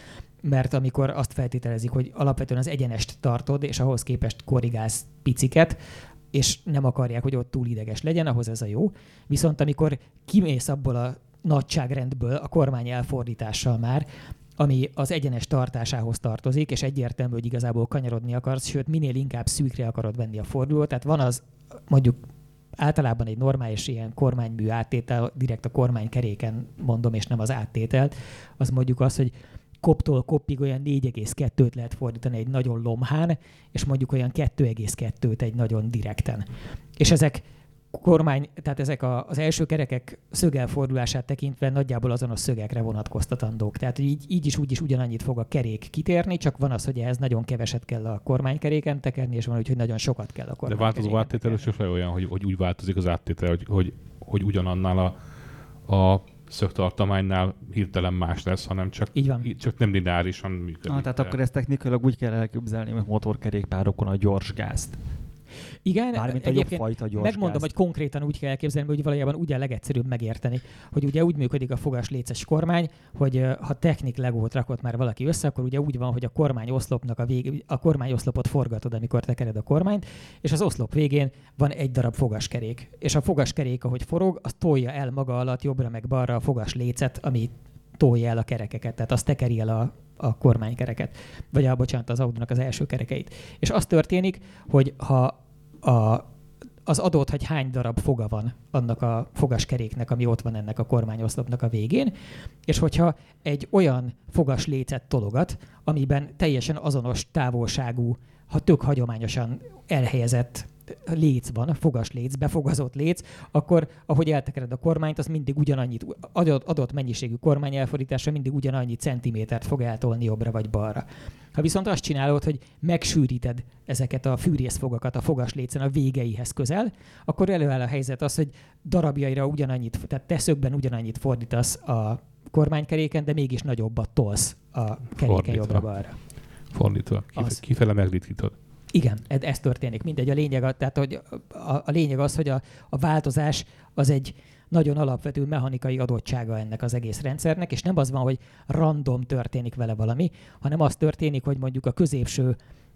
mert amikor azt feltételezik, hogy alapvetően az egyenest tartod, és ahhoz képest korrigálsz piciket, és nem akarják, hogy ott túl ideges legyen, ahhoz ez a jó. Viszont amikor kimész abból a nagyságrendből a kormány elfordítással már, ami az egyenes tartásához tartozik, és egyértelmű, hogy igazából kanyarodni akarsz, sőt, minél inkább szűkre akarod venni a fordulót. Tehát van az mondjuk általában egy normális ilyen kormánymű áttétel, direkt a kormánykeréken mondom, és nem az áttételt, az mondjuk az, hogy koptól koppig olyan 4,2-t lehet fordítani egy nagyon lomhán, és mondjuk olyan 2,2-t egy nagyon direkten. És ezek kormány, tehát ezek a, az első kerekek szögelfordulását tekintve nagyjából azonos szögekre vonatkoztatandók. Tehát így, így is úgy is ugyanannyit fog a kerék kitérni, csak van az, hogy ehhez nagyon keveset kell a kormánykeréken tekerni, és van úgy, hogy nagyon sokat kell a De kormánykeréken változó áttétel sose olyan, hogy, hogy úgy változik az áttétel, hogy, hogy, hogy ugyanannál a, a szögtartománynál hirtelen más lesz, hanem csak, Így van. csak nem lineárisan működik. Ah, tehát akkor ezt technikailag úgy kell elképzelni, hogy motorkerékpárokon a gyors gázt. Igen, Bármint a jobb fajta gyors megmondom, gázt. hogy konkrétan úgy kell elképzelni, hogy valójában ugye a legegyszerűbb megérteni, hogy ugye úgy működik a fogas léces kormány, hogy ha technik legót rakott már valaki össze, akkor ugye úgy van, hogy a kormány oszlopnak a vég, a kormány oszlopot forgatod, amikor tekered a kormányt, és az oszlop végén van egy darab fogaskerék. És a fogaskerék, ahogy forog, az tolja el maga alatt jobbra meg balra a fogas lécet, ami tolja el a kerekeket, tehát az tekeri el a, a kormánykereket, vagy a, bocsánat, az autónak az első kerekeit. És az történik, hogy ha a az adott, hogy hány darab foga van annak a fogaskeréknek, ami ott van ennek a kormányoszlopnak a végén, és hogyha egy olyan fogas lécet tologat, amiben teljesen azonos távolságú, ha tök hagyományosan elhelyezett léc van, fogas léc, befogazott léc, akkor ahogy eltekered a kormányt, az mindig ugyanannyit, adott, adott mennyiségű kormány elfordítása mindig ugyanannyi centimétert fog eltolni jobbra vagy balra. Ha viszont azt csinálod, hogy megsűríted ezeket a fűrészfogakat a fogas lécen a végeihez közel, akkor előáll a helyzet az, hogy darabjaira ugyanannyit, tehát teszökben ugyanannyit fordítasz a kormánykeréken, de mégis nagyobbat tolsz a keréken jobbra-balra. Fordítva. Kif- kifele megritkítod. Igen, ez történik. Mindegy, a lényeg, tehát, hogy a, a lényeg az, hogy a, a változás az egy nagyon alapvető mechanikai adottsága ennek az egész rendszernek, és nem az van, hogy random történik vele valami, hanem az történik, hogy mondjuk a középső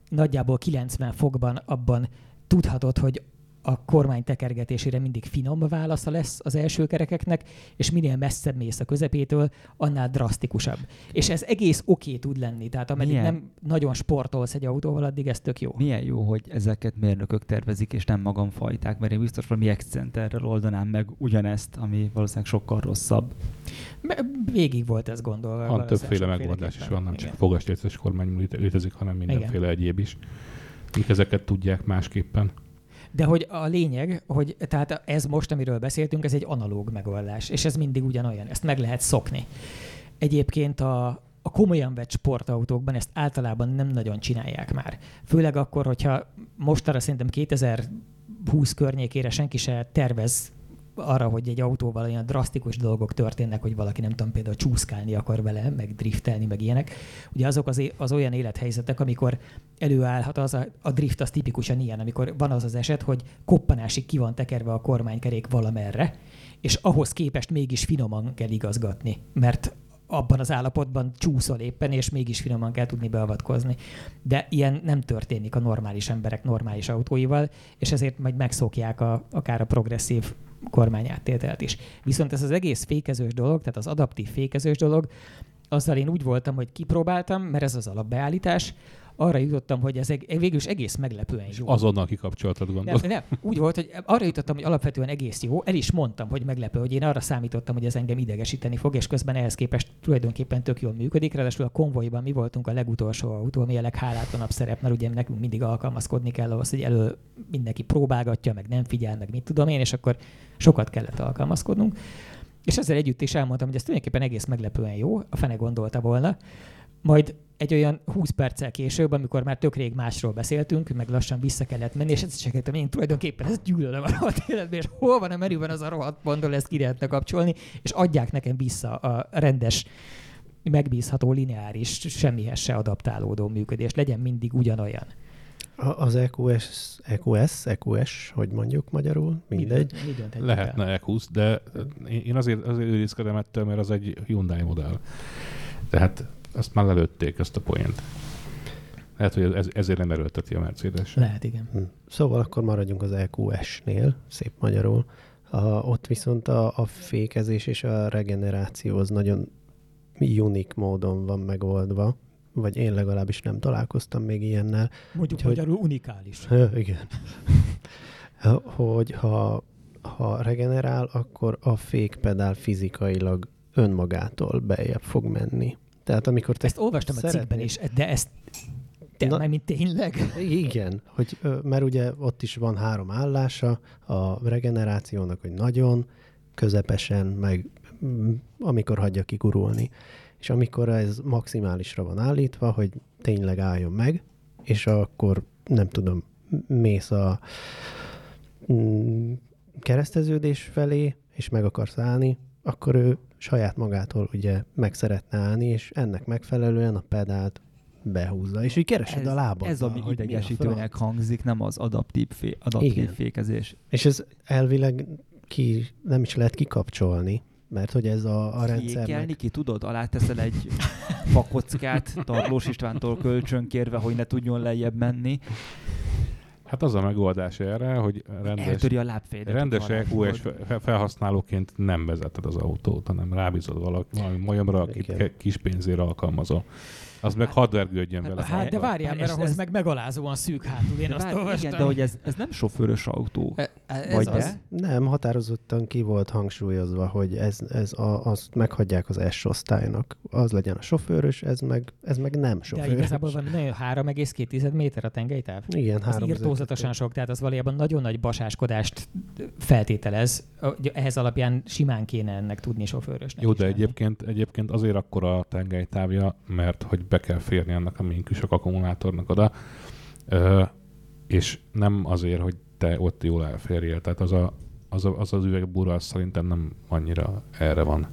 nagyjából 90 fokban abban tudhatod, hogy a kormány tekergetésére mindig finom válasza lesz az első kerekeknek, és minél messzebb mész a közepétől, annál drasztikusabb. És ez egész oké tud lenni, tehát ameddig Milyen? nem nagyon sportolsz egy autóval, addig ez tök jó. Milyen jó, hogy ezeket mérnökök tervezik, és nem magamfajták, mert én biztos valami excenterrel oldanám meg ugyanezt, ami valószínűleg sokkal rosszabb. Végig volt ez gondolva. Van többféle megoldás is van, nem csak fogastérzes kormány létezik, hanem mindenféle Igen. egyéb is. Mik ezeket tudják másképpen. De hogy a lényeg, hogy tehát ez most, amiről beszéltünk, ez egy analóg megoldás, és ez mindig ugyanolyan, ezt meg lehet szokni. Egyébként a, a komolyan vett sportautókban ezt általában nem nagyon csinálják már. Főleg akkor, hogyha mostanra szerintem 2020 környékére senki se tervez arra, hogy egy autóval olyan drasztikus dolgok történnek, hogy valaki nem tudom, például csúszkálni akar vele, meg driftelni, meg ilyenek. Ugye azok az, az olyan élethelyzetek, amikor előállhat az a, a drift, az tipikusan ilyen, amikor van az az eset, hogy koppanásig ki van tekerve a kormánykerék valamerre, és ahhoz képest mégis finoman kell igazgatni, mert abban az állapotban csúszol éppen, és mégis finoman kell tudni beavatkozni. De ilyen nem történik a normális emberek normális autóival, és ezért majd megszokják a, akár a progresszív kormányáttételt is. Viszont ez az egész fékezős dolog, tehát az adaptív fékezős dolog, azzal én úgy voltam, hogy kipróbáltam, mert ez az alapbeállítás, arra jutottam, hogy ez végül is egész meglepően jó. Azonnal kikapcsoltad, gondolom. Nem, nem, úgy volt, hogy arra jutottam, hogy alapvetően egész jó. El is mondtam, hogy meglepő, hogy én arra számítottam, hogy ez engem idegesíteni fog, és közben ehhez képest tulajdonképpen tök jól működik. Ráadásul a konvojban mi voltunk a legutolsó autó, ami a leghálátlanabb szerep, mert ugye nekünk mindig alkalmazkodni kell ahhoz, hogy elő mindenki próbálgatja, meg nem figyel, meg mit tudom én, és akkor sokat kellett alkalmazkodnunk. És ezzel együtt is elmondtam, hogy ez tulajdonképpen egész meglepően jó, a fene gondolta volna. Majd egy olyan 20 perccel később, amikor már tök rég másról beszéltünk, meg lassan vissza kellett menni, és ezt is én tulajdonképpen ezt gyűlölöm a rohadt életben, és hol van a merőben az a rohadt pontból, ezt ki lehetne kapcsolni, és adják nekem vissza a rendes megbízható, lineáris, semmihez se adaptálódó működés. Legyen mindig ugyanolyan. Az EQS, EQS, EQS, hogy mondjuk magyarul, mindegy. Mi, mi Lehetne EQS, de én azért, azért őrizkedem ettől, mert az egy Hyundai modell. Tehát ezt már lelőtték, ezt a poént. Lehet, hogy ez, ezért nem erőlteti a Mercedes. Lehet, igen. Hm. Szóval akkor maradjunk az EQS-nél, szép magyarul. A, ott viszont a, a fékezés és a regeneráció az nagyon unik módon van megoldva, vagy én legalábbis nem találkoztam még ilyennel. Mondjuk hogy, magyarul unikális. <laughs> Igen. <laughs> hogy ha, ha regenerál, akkor a fékpedál fizikailag önmagától bejebb fog menni. Tehát amikor te Ezt olvastam szeretnéd... a cikkben is, de ezt te, Na, mint tényleg? Igen, hogy, mert ugye ott is van három állása a regenerációnak, hogy nagyon, közepesen, meg amikor hagyja kigurulni. És amikor ez maximálisra van állítva, hogy tényleg álljon meg, és akkor nem tudom, mész a kereszteződés felé, és meg akarsz állni, akkor ő saját magától ugye meg szeretne állni, és ennek megfelelően a pedált behúzza, és így keresed ez, a lábad. Ez ami idegesítőnek hangzik, nem az adaptív, fé, adaptív Igen. fékezés. És ez elvileg ki, nem is lehet kikapcsolni, mert hogy ez a, a rendszer. Kékelni ki tudod? Alá teszel egy fakockát Tarlós Istvántól kölcsönkérve, hogy ne tudjon lejjebb menni. Hát az a megoldás erre, hogy rendes, Eltöri a rendes EQS felhasználóként nem vezeted az autót, hanem rábízod valaki, valami majomra, akit Igen. ke- kis pénzért alkalmazol. Az meg hadd vergődjön vele. Hát de várjál, mert ahhoz ez- meg megalázóan szűk hátul, én De azt olvastam. igen, de hogy ez, ez nem sofőrös autó. E- ez Vagy az. de? Nem, határozottan ki volt hangsúlyozva, hogy ez, ez a, azt meghagyják az S osztálynak. Az legyen a sofőrös, ez meg, ez meg nem De sofőrös. igazából van nagyon 3,2 méter a tengelytáv. Igen, Az három írtózatosan sok, tehát az valójában nagyon nagy basáskodást feltételez. Ehhez alapján simán kéne ennek tudni sofőrösnek Jó, de lenni. egyébként, egyébként azért akkor a tengelytávja, mert hogy be kell férni ennek a minküsök akkumulátornak oda, ö, és nem azért, hogy te ott jól elférjél. Tehát az a, az, a, az, az üvegbúra az szerintem nem annyira erre van.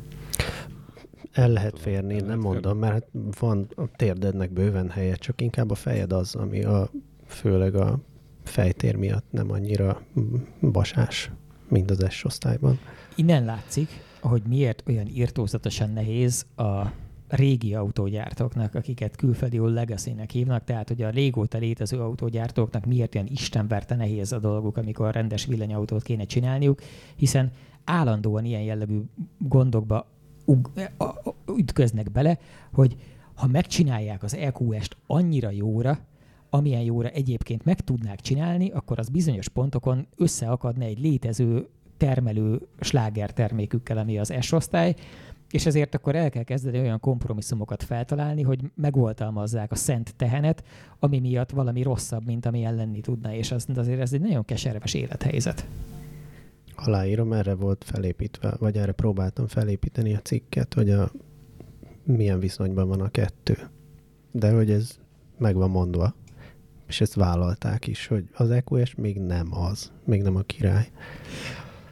El lehet férni, El nem lehet mondom, mert hát van a térdednek bőven helye, csak inkább a fejed az, ami a, főleg a fejtér miatt nem annyira basás, mint az S osztályban. Innen látszik, hogy miért olyan írtózatosan nehéz a régi autógyártóknak, akiket külföldiul legacy-nek hívnak, tehát hogy a régóta létező autógyártóknak miért ilyen istenverte nehéz a dolguk, amikor rendes villanyautót kéne csinálniuk, hiszen állandóan ilyen jellegű gondokba a- a- ütköznek bele, hogy ha megcsinálják az EQS-t annyira jóra, amilyen jóra egyébként meg tudnák csinálni, akkor az bizonyos pontokon összeakadna egy létező termelő sláger termékükkel, ami az S-osztály, és ezért akkor el kell kezdeni olyan kompromisszumokat feltalálni, hogy megoltalmazzák a szent tehenet, ami miatt valami rosszabb, mint amilyen lenni tudna, és az, azért ez egy nagyon keserves élethelyzet. Aláírom, erre volt felépítve, vagy erre próbáltam felépíteni a cikket, hogy a milyen viszonyban van a kettő. De hogy ez meg van mondva, és ezt vállalták is, hogy az EQS még nem az, még nem a király.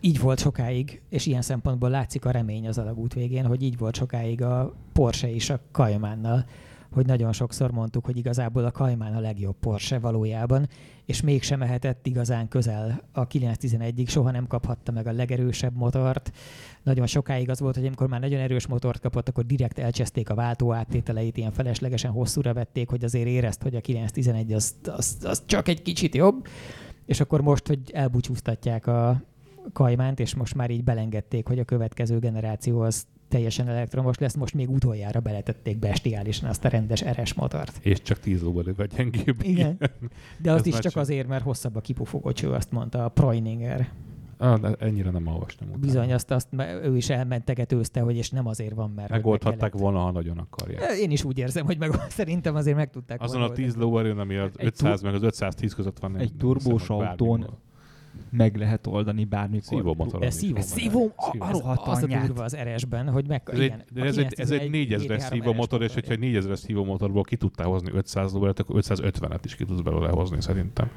Így volt sokáig, és ilyen szempontból látszik a remény az alagút végén, hogy így volt sokáig a Porsche is a Caymánnal, hogy nagyon sokszor mondtuk, hogy igazából a Cayman a legjobb Porsche valójában, és mégsem mehetett igazán közel a 911-ig, soha nem kaphatta meg a legerősebb motort. Nagyon sokáig az volt, hogy amikor már nagyon erős motort kapott, akkor direkt elcseszték a váltó áttételeit, ilyen feleslegesen hosszúra vették, hogy azért érezt, hogy a 911 az, az, az csak egy kicsit jobb. És akkor most, hogy elbúcsúztatják a, Kajmánt, és most már így belengedték, hogy a következő generáció az teljesen elektromos lesz, most még utoljára beletették bestiálisan azt a rendes RS motort. És csak 10 lóerővel gyengébb. Igen. <laughs> De Ez is csak csak- azért, mert hosszabb a kipufogó cső, azt mondta a Preuninger. Ah, de ennyire nem olvastam. utána. Bizony, azt, azt ő is elmentegetőzte, hogy és nem azért van, mert... Megoldhatták meg volna, ha nagyon akarják. Én is úgy érzem, hogy meg, <laughs> szerintem azért meg tudták Azon volna a 10 oldani. lóerőn, ami az Egy 500 meg az 510 között van. Egy turbós autón. Meg lehet oldani bármikor. Szívómotoron De is szívó, van szívó, benne. a, Szívó. az, rohadt az a durva az RS-ben, hogy meg... Ez egy, igen, a ez egy, ez egy 911 4000-es GT3 szívómotor, és hogyha egy 4000-es szívómotorból ki tudtál hozni 500 lóerőt, akkor 550-et is ki tudsz belőle hozni szerintem.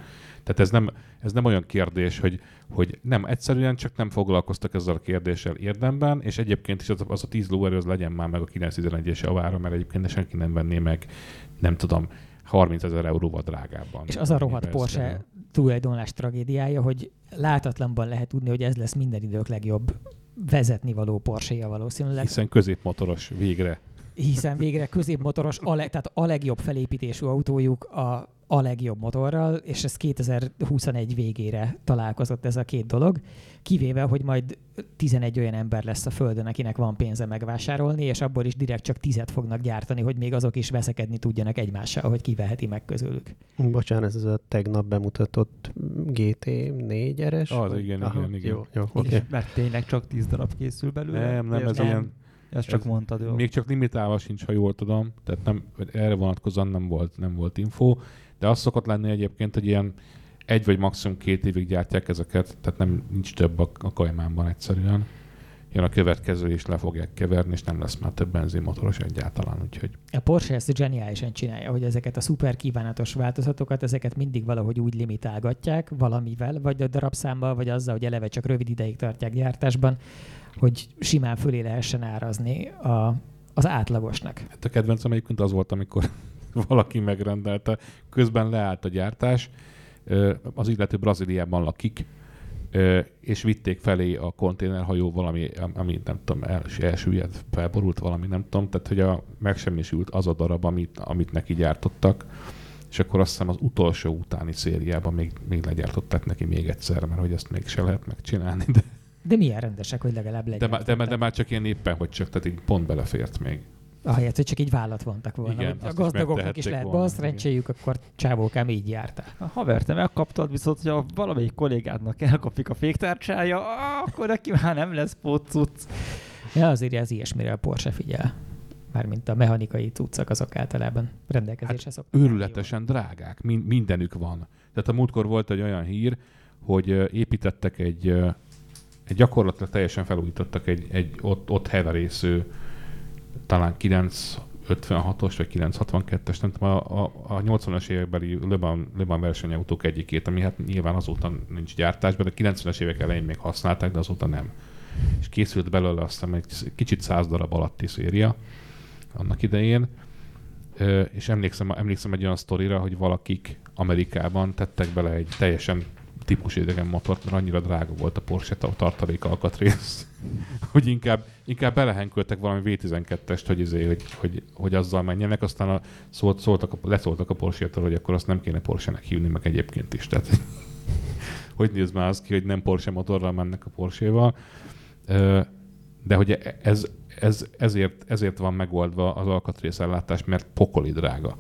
Tehát ez nem, ez nem olyan kérdés, hogy, hogy nem, egyszerűen csak nem foglalkoztak ezzel a kérdéssel érdemben, és egyébként is az, az a 10 lóerő az legyen már meg a 911-es javára, mert egyébként senki nem venné meg, nem tudom, 30 ezer euróval drágábban. És az a rohadt Porsche tulajdonlás tragédiája, hogy látatlanban lehet tudni, hogy ez lesz minden idők legjobb vezetni való porsche valószínűleg, Hiszen középmotoros végre. Hiszen végre középmotoros, a le, tehát a legjobb felépítésű autójuk a, a legjobb motorral, és ez 2021 végére találkozott ez a két dolog, kivéve, hogy majd 11 olyan ember lesz a Földön, akinek van pénze megvásárolni, és abból is direkt csak tizet fognak gyártani, hogy még azok is veszekedni tudjanak egymással, hogy kiveheti meg közülük. Bocsánat, ez a tegnap bemutatott GT4 RS? Az, igen, igen, igen. Jó, jó, oké. És Okay. mert tényleg csak 10 darab készül belőle? Nem, nem, ez nem. ilyen, Ezt csak ez mondtad, jó. Még csak limitálva sincs, ha jól tudom, tehát nem, erre vonatkozóan nem volt, nem volt info, de az szokott lenni egyébként, hogy ilyen egy vagy maximum két évig gyártják ezeket, tehát nem nincs több a, a kajmánban egyszerűen. Jön a következő, és le fogják keverni, és nem lesz már több benzinmotoros egyáltalán, úgyhogy A Porsche ezt zseniálisan csinálja, hogy ezeket a szuper kívánatos változatokat, ezeket mindig valahogy úgy limitálgatják valamivel, vagy a darabszámmal, vagy azzal, hogy eleve csak rövid ideig tartják gyártásban, hogy simán fölé lehessen árazni a, az átlagosnak. Hát a kedvencem egyébként az volt, amikor <laughs> valaki megrendelte, közben leállt a gyártás, az illető Brazíliában lakik, és vitték felé a konténerhajó valami, ami nem tudom, el, elsüllyedt, felborult valami, nem tudom, tehát hogy a, megsemmisült az a darab, amit, amit neki gyártottak, és akkor azt hiszem az utolsó utáni szériában még, még legyártották neki még egyszer, mert hogy ezt még se lehet megcsinálni. De, De milyen rendesek, hogy legalább de, legyen. má- de, de, már csak ilyen éppen, hogy csak, tehát így pont belefért még. Ahelyett, hogy csak így vállat vontak volna. Igen, hogy a is gazdagoknak is megtehették lehet volna, bal szerencséjük, akkor csávókám így járta. A haver, te megkaptad, viszont ha valamelyik kollégádnak elkapik a féktárcsája, akkor neki már nem lesz pótcuc. Ja, azért az ilyesmire a Porsche figyel. Mármint a mechanikai cuccak azok általában rendelkezésre hát, szoktak. Őrületesen drágák, min- mindenük van. Tehát a múltkor volt egy olyan hír, hogy építettek egy gyakorlatilag teljesen felújítottak egy, egy ott, ott heverésző, talán 956-os vagy 962-es, nem tudom, a, a, a 80-as évekbeli Le versenyautók egyikét, ami hát nyilván azóta nincs gyártásban, de 90-es évek elején még használták, de azóta nem. És készült belőle azt hiszem egy kicsit száz darab alatti széria annak idején, és emlékszem, emlékszem egy olyan sztorira, hogy valakik Amerikában tettek bele egy teljesen típus idegen motort, mert annyira drága volt a Porsche a tartalék alkatrész, <laughs> hogy inkább, inkább belehenköltek valami V12-est, hogy, izé, hogy, hogy, hogy, azzal menjenek, aztán a, szólt, szóltak a, leszóltak a porsche hogy akkor azt nem kéne Porsche-nek hívni, meg egyébként is. Tehát, <laughs> hogy néz már az ki, hogy nem Porsche motorral mennek a Porsche-val. Ö, De hogy ez, ez, ezért, ezért van megoldva az alkatrészellátás, mert pokoli drága.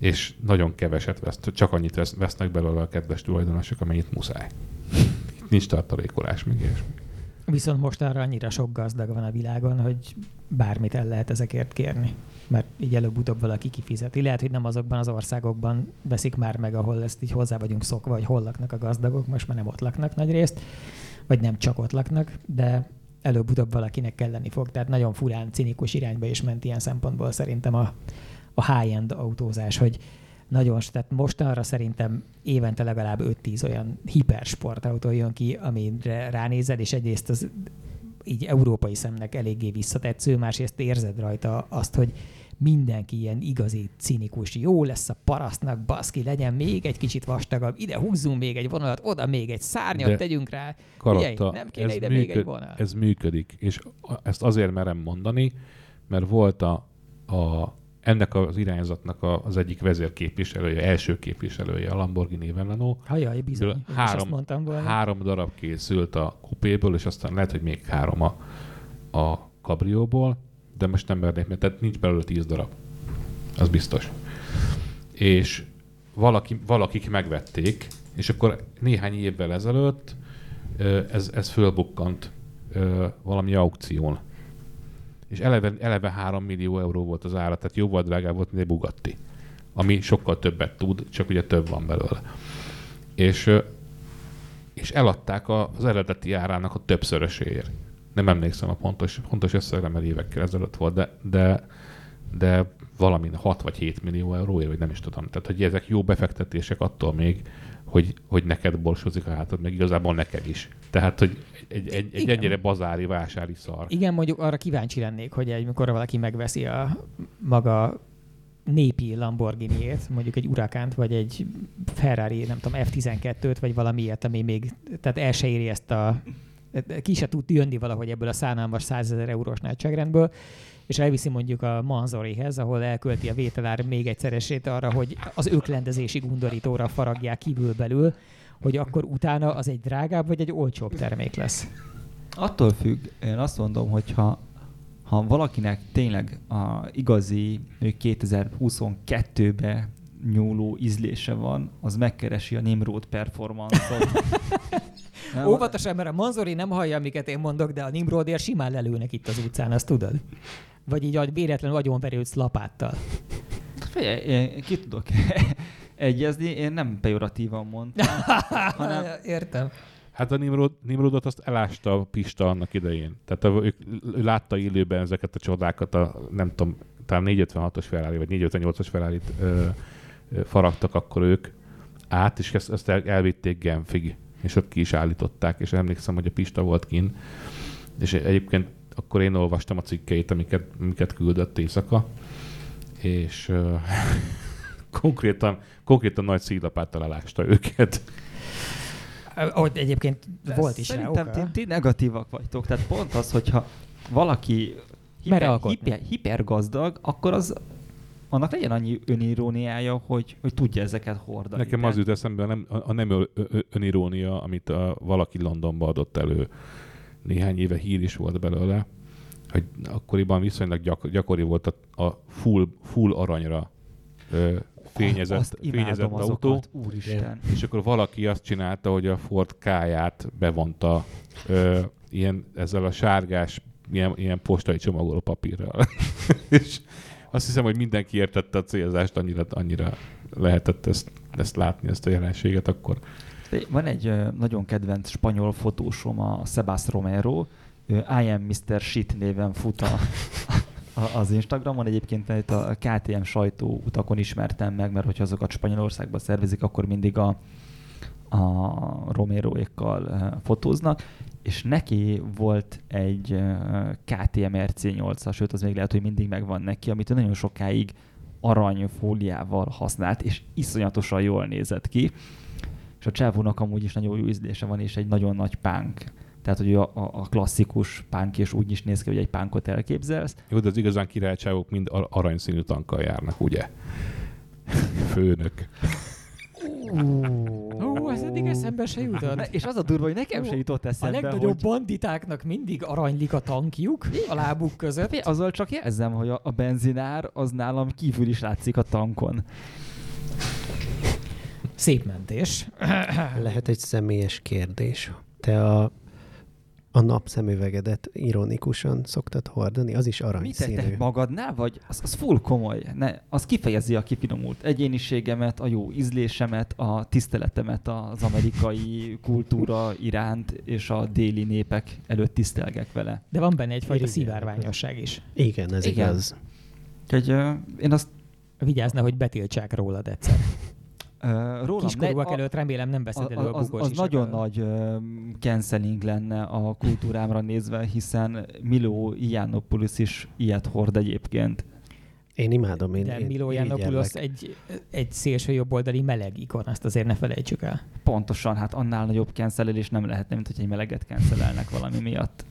És nagyon keveset vesz, csak annyit vesz, vesznek belőle a kedves tulajdonosok, amennyit muszáj. Itt nincs tartalékolás, még ilyesmi. Viszont most arra annyira sok gazdag van a világon, hogy bármit el lehet ezekért kérni. Mert így előbb-utóbb valaki kifizeti. Lehet, hogy nem azokban az országokban veszik már meg, ahol ezt így hozzá vagyunk szokva, hogy hol laknak a gazdagok, most már nem ott laknak nagy részt, vagy nem csak ott laknak, de előbb-utóbb valakinek kelleni fog. Tehát nagyon furán, cinikus irányba is ment ilyen szempontból szerintem a, a high-end autózás, hogy nagyon, tehát mostanra szerintem évente legalább 5-10 olyan hipersportautó jön ki, amire ránézed, és egyrészt az így európai szemnek eléggé visszatetsző, másrészt érzed rajta azt, hogy mindenki ilyen igazi cinikus, jó lesz a parasztnak, baszki, legyen még egy kicsit vastagabb, ide húzzunk még egy vonalat, oda még egy szárnyat De tegyünk rá. Karotta, Figyelj, nem kéne ide még egy működ, vonal. ez működik, és ezt azért merem mondani, mert volt a, a ennek az irányzatnak a, az egyik vezérképviselője, első képviselője, a Lamborghini Veneno. Hajaj, bizony, három, mondtam volna. három darab készült a kupéből, és aztán lehet, hogy még három a, a kabrióból, de most nem mernék, mert tehát nincs belőle tíz darab. Az biztos. És valaki, valakik megvették, és akkor néhány évvel ezelőtt ez, ez fölbukkant valami aukción. És eleve, eleve 3 millió euró volt az ára, tehát jóval drágább volt, mint egy Bugatti. Ami sokkal többet tud, csak ugye több van belőle. És, és eladták az eredeti árának a többszöröséért. Nem emlékszem a pontos, pontos összegre, mert évekkel ezelőtt volt, de, de, de valami 6 vagy 7 millió euróért, vagy nem is tudom. Tehát, hogy ezek jó befektetések attól még, hogy, hogy neked borsozik a hátad, meg igazából neked is. Tehát, hogy egy, egy, egy Igen. ennyire bazári, vásári szar. Igen, mondjuk arra kíváncsi lennék, hogy egy, mikor valaki megveszi a maga népi Lamborghini-ét, mondjuk egy Urakánt, vagy egy Ferrari, nem tudom, F12-t, vagy valami ilyet, ami még, tehát el se éri ezt a, ki se tud jönni valahogy ebből a szánalmas 100 ezer eurós nagyságrendből, és elviszi mondjuk a Manzorihez, ahol elkölti a vételár még egyszeresét arra, hogy az öklendezési gundorítóra faragják kívül-belül, hogy akkor utána az egy drágább vagy egy olcsóbb termék lesz. Attól függ, én azt mondom, hogy ha, ha valakinek tényleg a igazi ő 2022-be nyúló ízlése van, az megkeresi a Nimrod performance-ot. <laughs> Nem, Óvatosan, mert a Manzori nem hallja, amiket én mondok, de a Nimrodért simán lelőnek itt az utcán, azt tudod? Vagy így agy- véletlenül agyonverődsz lapáttal. Figyelj, én ki tudok <laughs> egyezni, én nem pejoratívan mondtam, <laughs> hanem Értem. Hát a Nimrod, Nimrodot azt elásta a Pista annak idején. Tehát a, ő, ő látta élőben ezeket a csodákat, a, nem tudom, talán 456-os Ferrari, vagy 458-as ferrari faragtak akkor ők át, és ezt, ezt el, elvitték Genfig, és ott ki is állították, és emlékszem, hogy a Pista volt kin, és egyébként akkor én olvastam a cikkeit, amiket, amiket küldött éjszaka, és <laughs> konkrétan, konkrétan nagy szílapáttal elásta őket. Ott egyébként De volt is rá Szerintem oka. ti, ti negatívak vagytok. Tehát pont az, hogyha valaki hiper, hiper, hipergazdag, akkor az annak legyen annyi öniróniája, hogy, hogy tudja ezeket hordani. Nekem az jut eszembe, a nem, a nem ö- ö- önirónia, amit a, valaki Londonba adott elő, néhány éve hír is volt belőle, hogy akkoriban viszonylag gyak, gyakori volt a, a full, full aranyra ö, fényezett, Azt fényezett azokat, autó, Úristen. és akkor valaki azt csinálta, hogy a Ford K-ját bevonta ö, ilyen, ezzel a sárgás, ilyen, ilyen postai csomagoló papírral. <laughs> és azt hiszem, hogy mindenki értette a célzást, annyira, annyira lehetett ezt, ezt látni, ezt a jelenséget akkor. Van egy nagyon kedvenc spanyol fotósom, a Sebas Romero, I am Mr. Shit néven fut a, a, az Instagramon. Egyébként itt a KTM sajtó utakon ismertem meg, mert hogyha azokat Spanyolországba szervezik, akkor mindig a, a Romeroékkal fotóznak, és neki volt egy KTM RC8-as, sőt az még lehet, hogy mindig megvan neki, amit ő nagyon sokáig aranyfóliával használt, és iszonyatosan jól nézett ki. És a csávónak amúgy is nagyon jó ízlése van, és egy nagyon nagy pánk. Tehát, hogy a, a, a klasszikus pánk és úgy is néz ki, hogy egy pánkot elképzelsz. Jó, de az igazán királyságok mind ar- aranyszínű tankkal járnak, ugye? Főnök. Ó, ez eddig eszembe se jutott. És az a durva, hogy nekem se jutott A eszembe, legnagyobb hogy... banditáknak mindig aranylik a tankjuk a lábuk között. Azzal csak jelzem, hogy a, a benzinár az nálam kívül is látszik a tankon. Szép mentés. <clears throat> Lehet egy személyes kérdés. Te a, a napszemüvegedet ironikusan szoktad hordani? Az is Mit te, aranyszínű. magadnál, vagy az, az full komoly? Ne, az kifejezi a kifinomult egyéniségemet, a jó ízlésemet, a tiszteletemet az amerikai <laughs> kultúra iránt, és a déli népek előtt tisztelgek vele. De van benne egyfajta Irigyelnek. szivárványosság is. Igen, ez Igen. igaz. Úgyhogy uh, én azt Vigyázna, hogy betiltsák rólad egyszer. <laughs> rólam... Kiskorúak a- előtt remélem nem veszed elő a az, az nagyon isakot. nagy uh, canceling lenne a kultúrámra nézve, hiszen Milo Yiannopoulos is ilyet hord egyébként. Én imádom, én, De én Milo irigyellek. Yiannopoulos egy, egy szélső jobboldali meleg ikon, azt azért ne felejtsük el. Pontosan, hát annál nagyobb cancelelés nem lehetne, mint hogy egy meleget cancelelnek valami miatt.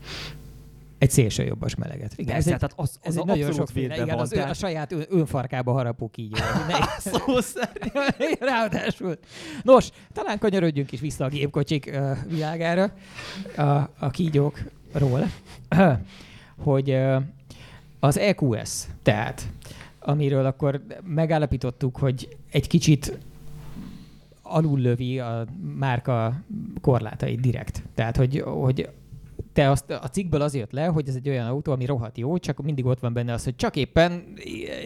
Egy szélső jobbos meleget. Igen, Persze, ez tehát az, az ez egy a nagyon sokféle, védve igen, van, az ön, a tehát- saját ön, önfarkába harapó kígyó. <laughs> Szó szerint. <laughs> Ráadásul. Nos, talán kanyarodjunk is vissza a gépkocsik ö, világára, a, a kígyókról, <clears throat> hogy ö, az EQS, tehát, amiről akkor megállapítottuk, hogy egy kicsit alullövi a márka korlátait direkt. Tehát, hogy, hogy te azt a cikkből az jött le, hogy ez egy olyan autó, ami rohadt jó, csak mindig ott van benne az, hogy csak éppen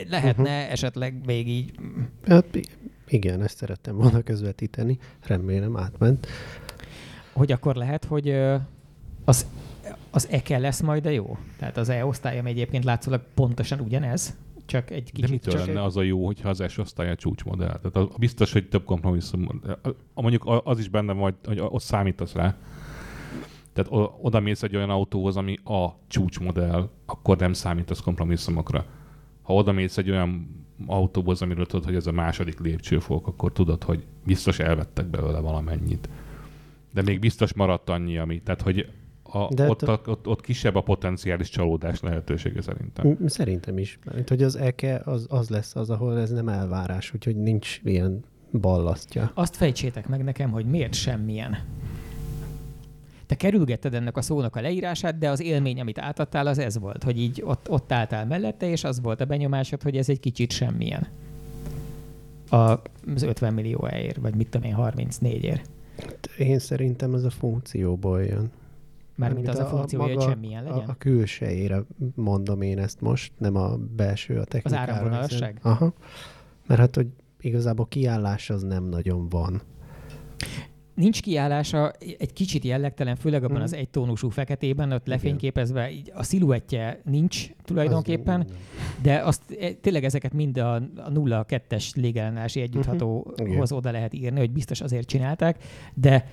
lehetne uh-huh. esetleg még így Hát, igen, ezt szerettem volna közvetíteni. Remélem átment. hogy akkor lehet, hogy az, az EKE lesz majd a jó? Tehát az E-osztály, ami egyébként látszólag pontosan ugyanez, csak egy De kicsit... mitől csak lenne az a jó, hogyha az S osztály a csúcsmodell? Tehát az, biztos, hogy több kompromisszum. Mondjuk az is benne vagy, hogy ott számítasz rá. Tehát oda mész egy olyan autóhoz, ami a csúcsmodell, akkor nem számítasz kompromisszumokra. Ha oda mész egy olyan autóhoz, amiről tudod, hogy ez a második lépcsőfok, akkor tudod, hogy biztos elvettek belőle valamennyit. De még biztos maradt annyi, ami. Tehát, hogy a, De ott, a, ott, ott kisebb a potenciális csalódás lehetősége szerintem. Szerintem is. Mert hogy az EKE az, az lesz az, ahol ez nem elvárás, úgyhogy nincs ilyen ballasztja. Azt fejtsétek meg nekem, hogy miért semmilyen. Te kerülgetted ennek a szónak a leírását, de az élmény, amit átadtál, az ez volt, hogy így ott, ott álltál mellette, és az volt a benyomásod, hogy ez egy kicsit semmilyen. A, az 50 millió ér, vagy mit tudom én, 34 ér. Én szerintem ez a funkcióból jön. Mármint az a funkció, hogy egy semmilyen legyen. A, a külsejére mondom én ezt most, nem a belső, a technikára. áramvonalasság? hiszen- Aha. Mert hát, hogy igazából kiállás az nem nagyon van. Nincs kiállása, egy kicsit jellegtelen, főleg abban Mhm. az egytónusú feketében, ott lefényképezve, így a sziluettje nincs tulajdonképpen, Az- de azt e, tényleg ezeket mind a, a 0-2-es légellenási együtthatóhoz Mhm. Igen. oda lehet írni, hogy biztos azért csinálták, de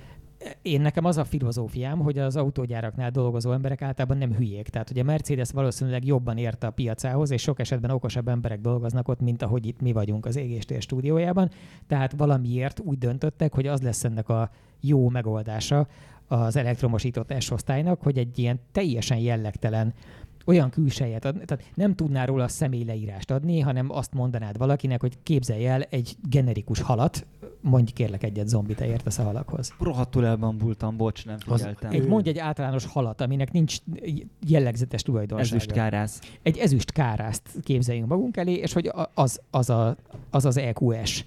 én nekem az a filozófiám, hogy az autógyáraknál dolgozó emberek általában nem hülyék. Tehát, hogy a Mercedes valószínűleg jobban ért a piacához, és sok esetben okosabb emberek dolgoznak ott, mint ahogy itt mi vagyunk az égéstér stúdiójában. Tehát valamiért úgy döntöttek, hogy az lesz ennek a jó megoldása az elektromosított S-osztálynak, hogy egy ilyen teljesen jellegtelen olyan külsejet adni, tehát nem tudnál róla személyleírást adni, hanem azt mondanád valakinek, hogy képzelj el egy generikus halat, mondj kérlek egyet zombit, te értesz a halakhoz. Rohadtul elbambultam, bocs, nem Az- figyeltem. Egy, mondj egy általános halat, aminek nincs jellegzetes tulajdonsága. Ezüst kárász. Egy ezüst kárászt képzeljünk magunk elé, és hogy a- az az, a, az, az EQS.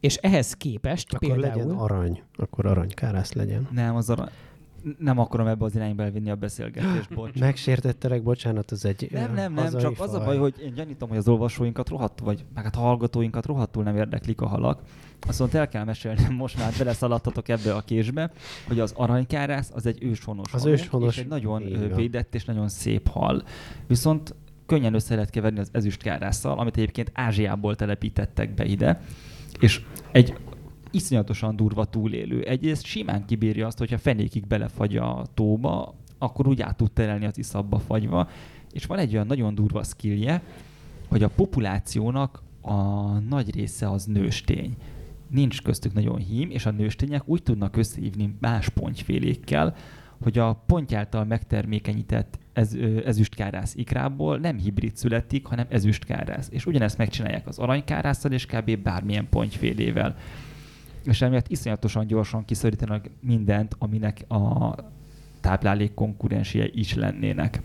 És ehhez képest Akkor például... legyen arany, akkor aranykárász legyen. Nem, az arra... Nem akarom ebbe az irányba elvinni a beszélgetést, <gasps> bocs. Megsértettelek, bocsánat, az egy Nem, nem, nem, csak az a faj. baj, hogy én gyanítom, hogy az olvasóinkat rohadtul, vagy meg hát a hallgatóinkat rohadtul nem érdeklik a halak. Azt el kell mesélnem, <laughs> most már beleszaladtatok ebbe a késbe, hogy az aranykárász az egy őshonos Az halunk, őshonos, és egy nagyon védett és nagyon szép hal. Viszont könnyen össze lehet keverni az ezüstkárásszal, amit egyébként Ázsiából telepítettek be ide, és egy iszonyatosan durva túlélő. Egyrészt simán kibírja azt, hogyha fenékig belefagy a tóba, akkor úgy át tud terelni az iszabba fagyva, és van egy olyan nagyon durva skillje, hogy a populációnak a nagy része az nőstény. Nincs köztük nagyon hím, és a nőstények úgy tudnak összehívni más pontyfélékkel, hogy a ponty által megtermékenyített ez, ezüstkárász ikrából nem hibrid születik, hanem ezüstkárász. És ugyanezt megcsinálják az aranykárásszal, és kb. bármilyen pontyfélével. És emiatt iszonyatosan gyorsan kiszorítanak mindent, aminek a táplálék konkurensie is lennének.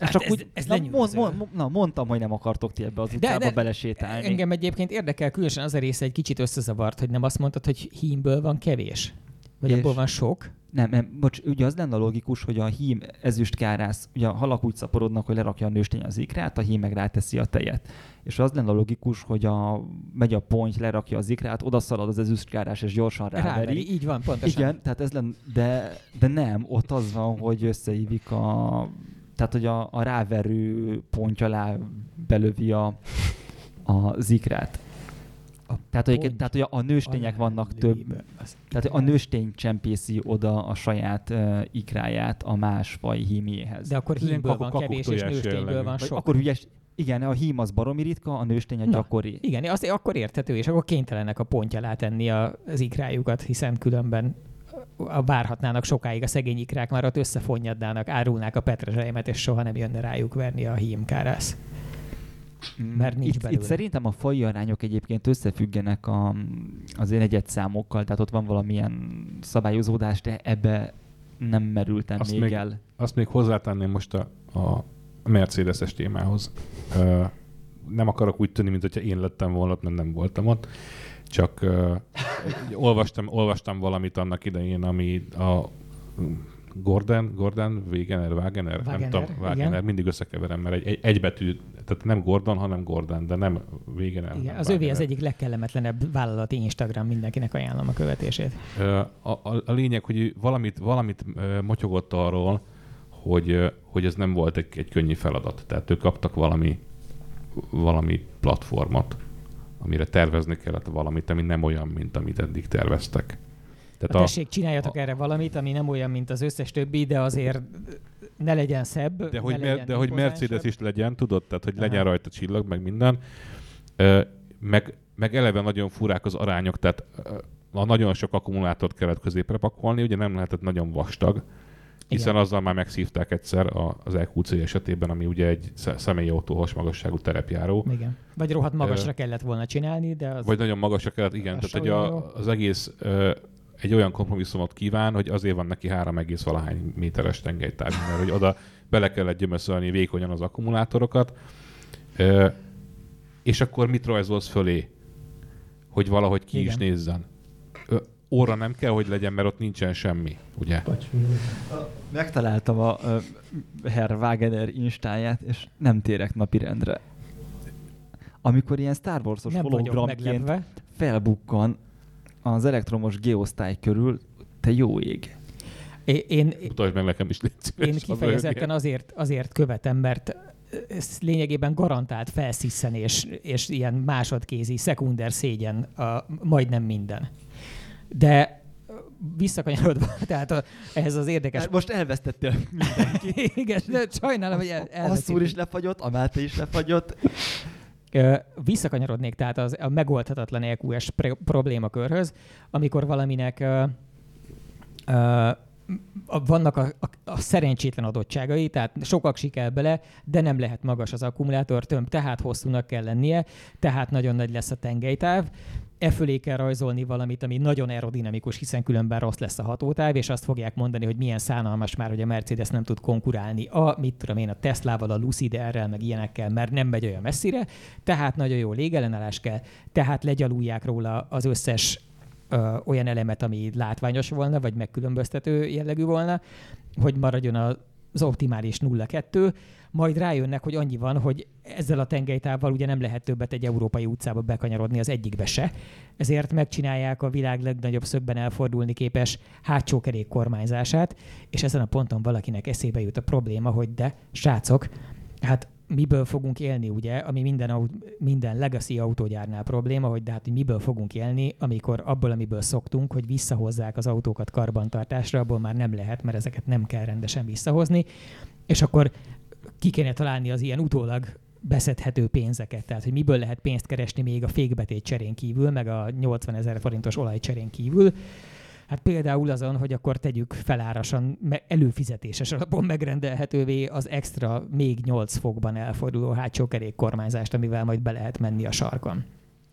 Hát csak ez- úgy, ez na, mond, mond, na, mondtam, hogy nem akartok ti ebbe az utcába de- belesétálni. Engem egyébként érdekel különösen az a része egy kicsit összezavart, hogy nem azt mondtad, hogy hímből van kevés? Vagy És- abból van sok? Nem, nem, bocs, ugye az lenne logikus, hogy a hím ezüstkárász, ugye a halak úgy szaporodnak, hogy lerakja a nőstény az ikrát, a hím meg ráteszi a tejet. És az lenne a logikus, hogy a, megy a ponty, lerakja az ikrát, odaszalad az ezüstkárás, és gyorsan ráveri. Ráveri, így van, pontosan. Igen, tehát ez lenne, de, de nem, ott az van, hogy összeívik a, tehát hogy a, a ráverő ponty alá belövi a, a zikrát. A Tehát, hogy, tehát, hogy a nőstények vannak több, tehát a ikrát. nőstény csempészi oda a saját uh, ikráját a más faj híméhez. De akkor hímből van kevés, és nőstényből jellegű. van Vagy sok. akkor ügyes, igen, a hím az baromi ritka, a nőstény a Na, gyakori. Igen, az, akkor érthető, és akkor kénytelenek a pontja alá tenni a, az ikrájukat, hiszen különben a várhatnának sokáig a szegény ikrák, már ott összefonnyadnának, árulnák a petrezselymet, és soha nem jönne rájuk verni a hímkárász. mert nincs itt, belőle. itt szerintem a faji arányok egyébként összefüggenek a, az én egyetszámokkal, tehát ott van valamilyen szabályozódás, de ebbe nem merültem Azt még, még- el. Azt még hozzátenném most a, a Mercedes-es témához. Ö, nem akarok úgy tűnni, mint hogyha én lettem volna, ott, mert nem voltam ott. Csak ö, olvastam, olvastam valamit annak idején, ami a Gordon, Gordon, Wegener, Wagener, nem Wagener, tudom, Wagener, igen. mindig összekeverem, mert egy, egy, egy betű, tehát nem Gordon, hanem Gordon, de nem Wegener. Igen, hanem az övé az Wagener. egyik legkellemetlenebb vállalati Instagram, mindenkinek ajánlom a követését. A, a, a lényeg, hogy valamit, valamit motyogott arról, hogy, hogy ez nem volt egy, egy könnyű feladat. Tehát ők kaptak valami, valami platformot, amire tervezni kellett valamit, ami nem olyan, mint amit eddig terveztek. Tehát tessék, csináljatok erre valamit, ami nem olyan, mint az összes többi, de azért ne legyen szebb. de hogy, mer, legyen de hogy. Mercedes is legyen, tudod? Tehát, hogy legyen Aha. rajta csillag, meg minden. Ö, meg, meg eleve nagyon furák az arányok, tehát a nagyon sok akkumulátort kellett középre pakolni, ugye nem lehetett nagyon vastag, hiszen Igen. azzal már megszívták egyszer az EQC esetében, ami ugye egy sze- személyi autóhas magasságú terepjáró. Igen. Vagy rohadt magasra kellett volna csinálni, de az... Vagy nagyon magasra kellett, igen. Tehát, jó. a, az egész ö, egy olyan kompromisszumot kíván, hogy azért van neki 3, egész valahány méteres tengelytávú, mert hogy oda bele kellett gyömöszölni vékonyan az akkumulátorokat. Ö, és akkor mit rajzolsz fölé? Hogy valahogy ki is Igen. nézzen. Óra nem kell, hogy legyen, mert ott nincsen semmi, ugye? Megtaláltam a uh, Herr Wagener instáját, és nem térek napirendre. Amikor ilyen Star Wars-os nem hologramként felbukkan az elektromos geosztály körül, te jó ég. É- Én, Mutasd meg nekem is, légy én kifejezetten azért, azért követem, mert ez lényegében garantált felsziszenés és ilyen másodkézi, szekunder szégyen a, majdnem minden. De visszakanyarodva, <laughs> tehát a, ehhez az érdekes... Hát most elvesztettél. <laughs> Igen, de sajnálom, hogy el, Asszúr elveszítettük. is lefagyott, a Máté is lefagyott. Visszakanyarodnék tehát az, a megoldhatatlan EQS pre- problémakörhöz, amikor valaminek ö, ö, a, vannak a, a, a szerencsétlen adottságai, tehát sokak sikel bele, de nem lehet magas az akkumulátor tömb, tehát hosszúnak kell lennie, tehát nagyon nagy lesz a tengelytáv, e fölé kell rajzolni valamit, ami nagyon aerodinamikus, hiszen különben rossz lesz a hatótáv, és azt fogják mondani, hogy milyen szánalmas már, hogy a Mercedes nem tud konkurálni a, mit tudom én, a Teslával, a Lucid errel, meg ilyenekkel, mert nem megy olyan messzire, tehát nagyon jó légellenállás kell, tehát legyalulják róla az összes ö, olyan elemet, ami látványos volna, vagy megkülönböztető jellegű volna, hogy maradjon az optimális 0-2, majd rájönnek, hogy annyi van, hogy ezzel a tengelytávval ugye nem lehet többet egy európai utcába bekanyarodni az egyikbe se, ezért megcsinálják a világ legnagyobb szögben elfordulni képes hátsó kerék kormányzását, és ezen a ponton valakinek eszébe jut a probléma, hogy de, srácok, hát miből fogunk élni, ugye, ami minden, minden legacy autógyárnál probléma, hogy de hát hogy miből fogunk élni, amikor abból, amiből szoktunk, hogy visszahozzák az autókat karbantartásra, abból már nem lehet, mert ezeket nem kell rendesen visszahozni, és akkor ki kéne találni az ilyen utólag beszedhető pénzeket, tehát hogy miből lehet pénzt keresni még a fékbetét cserén kívül, meg a 80 ezer forintos olajcserén kívül. Hát például azon, hogy akkor tegyük felárasan előfizetéses alapon megrendelhetővé az extra még 8 fokban elforduló hátsó kerék kormányzást, amivel majd be lehet menni a sarkon.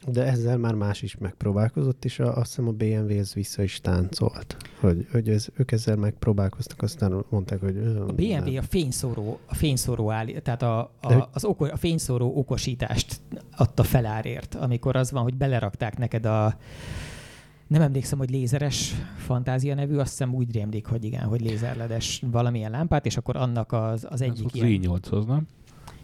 De ezzel már más is megpróbálkozott, és a, azt hiszem a BMW ez vissza is táncolt. Hogy, hogy ez, ők ezzel megpróbálkoztak, aztán mondták, hogy... A BMW a fényszóró, a fényszóró áll, tehát a, De a, az oko, a fényszóró okosítást adta felárért, amikor az van, hogy belerakták neked a nem emlékszem, hogy lézeres fantázia nevű, azt hiszem úgy rémlik, hogy igen, hogy lézerledes valamilyen lámpát, és akkor annak az, az egyik az ilyen... i8-hoz, nem?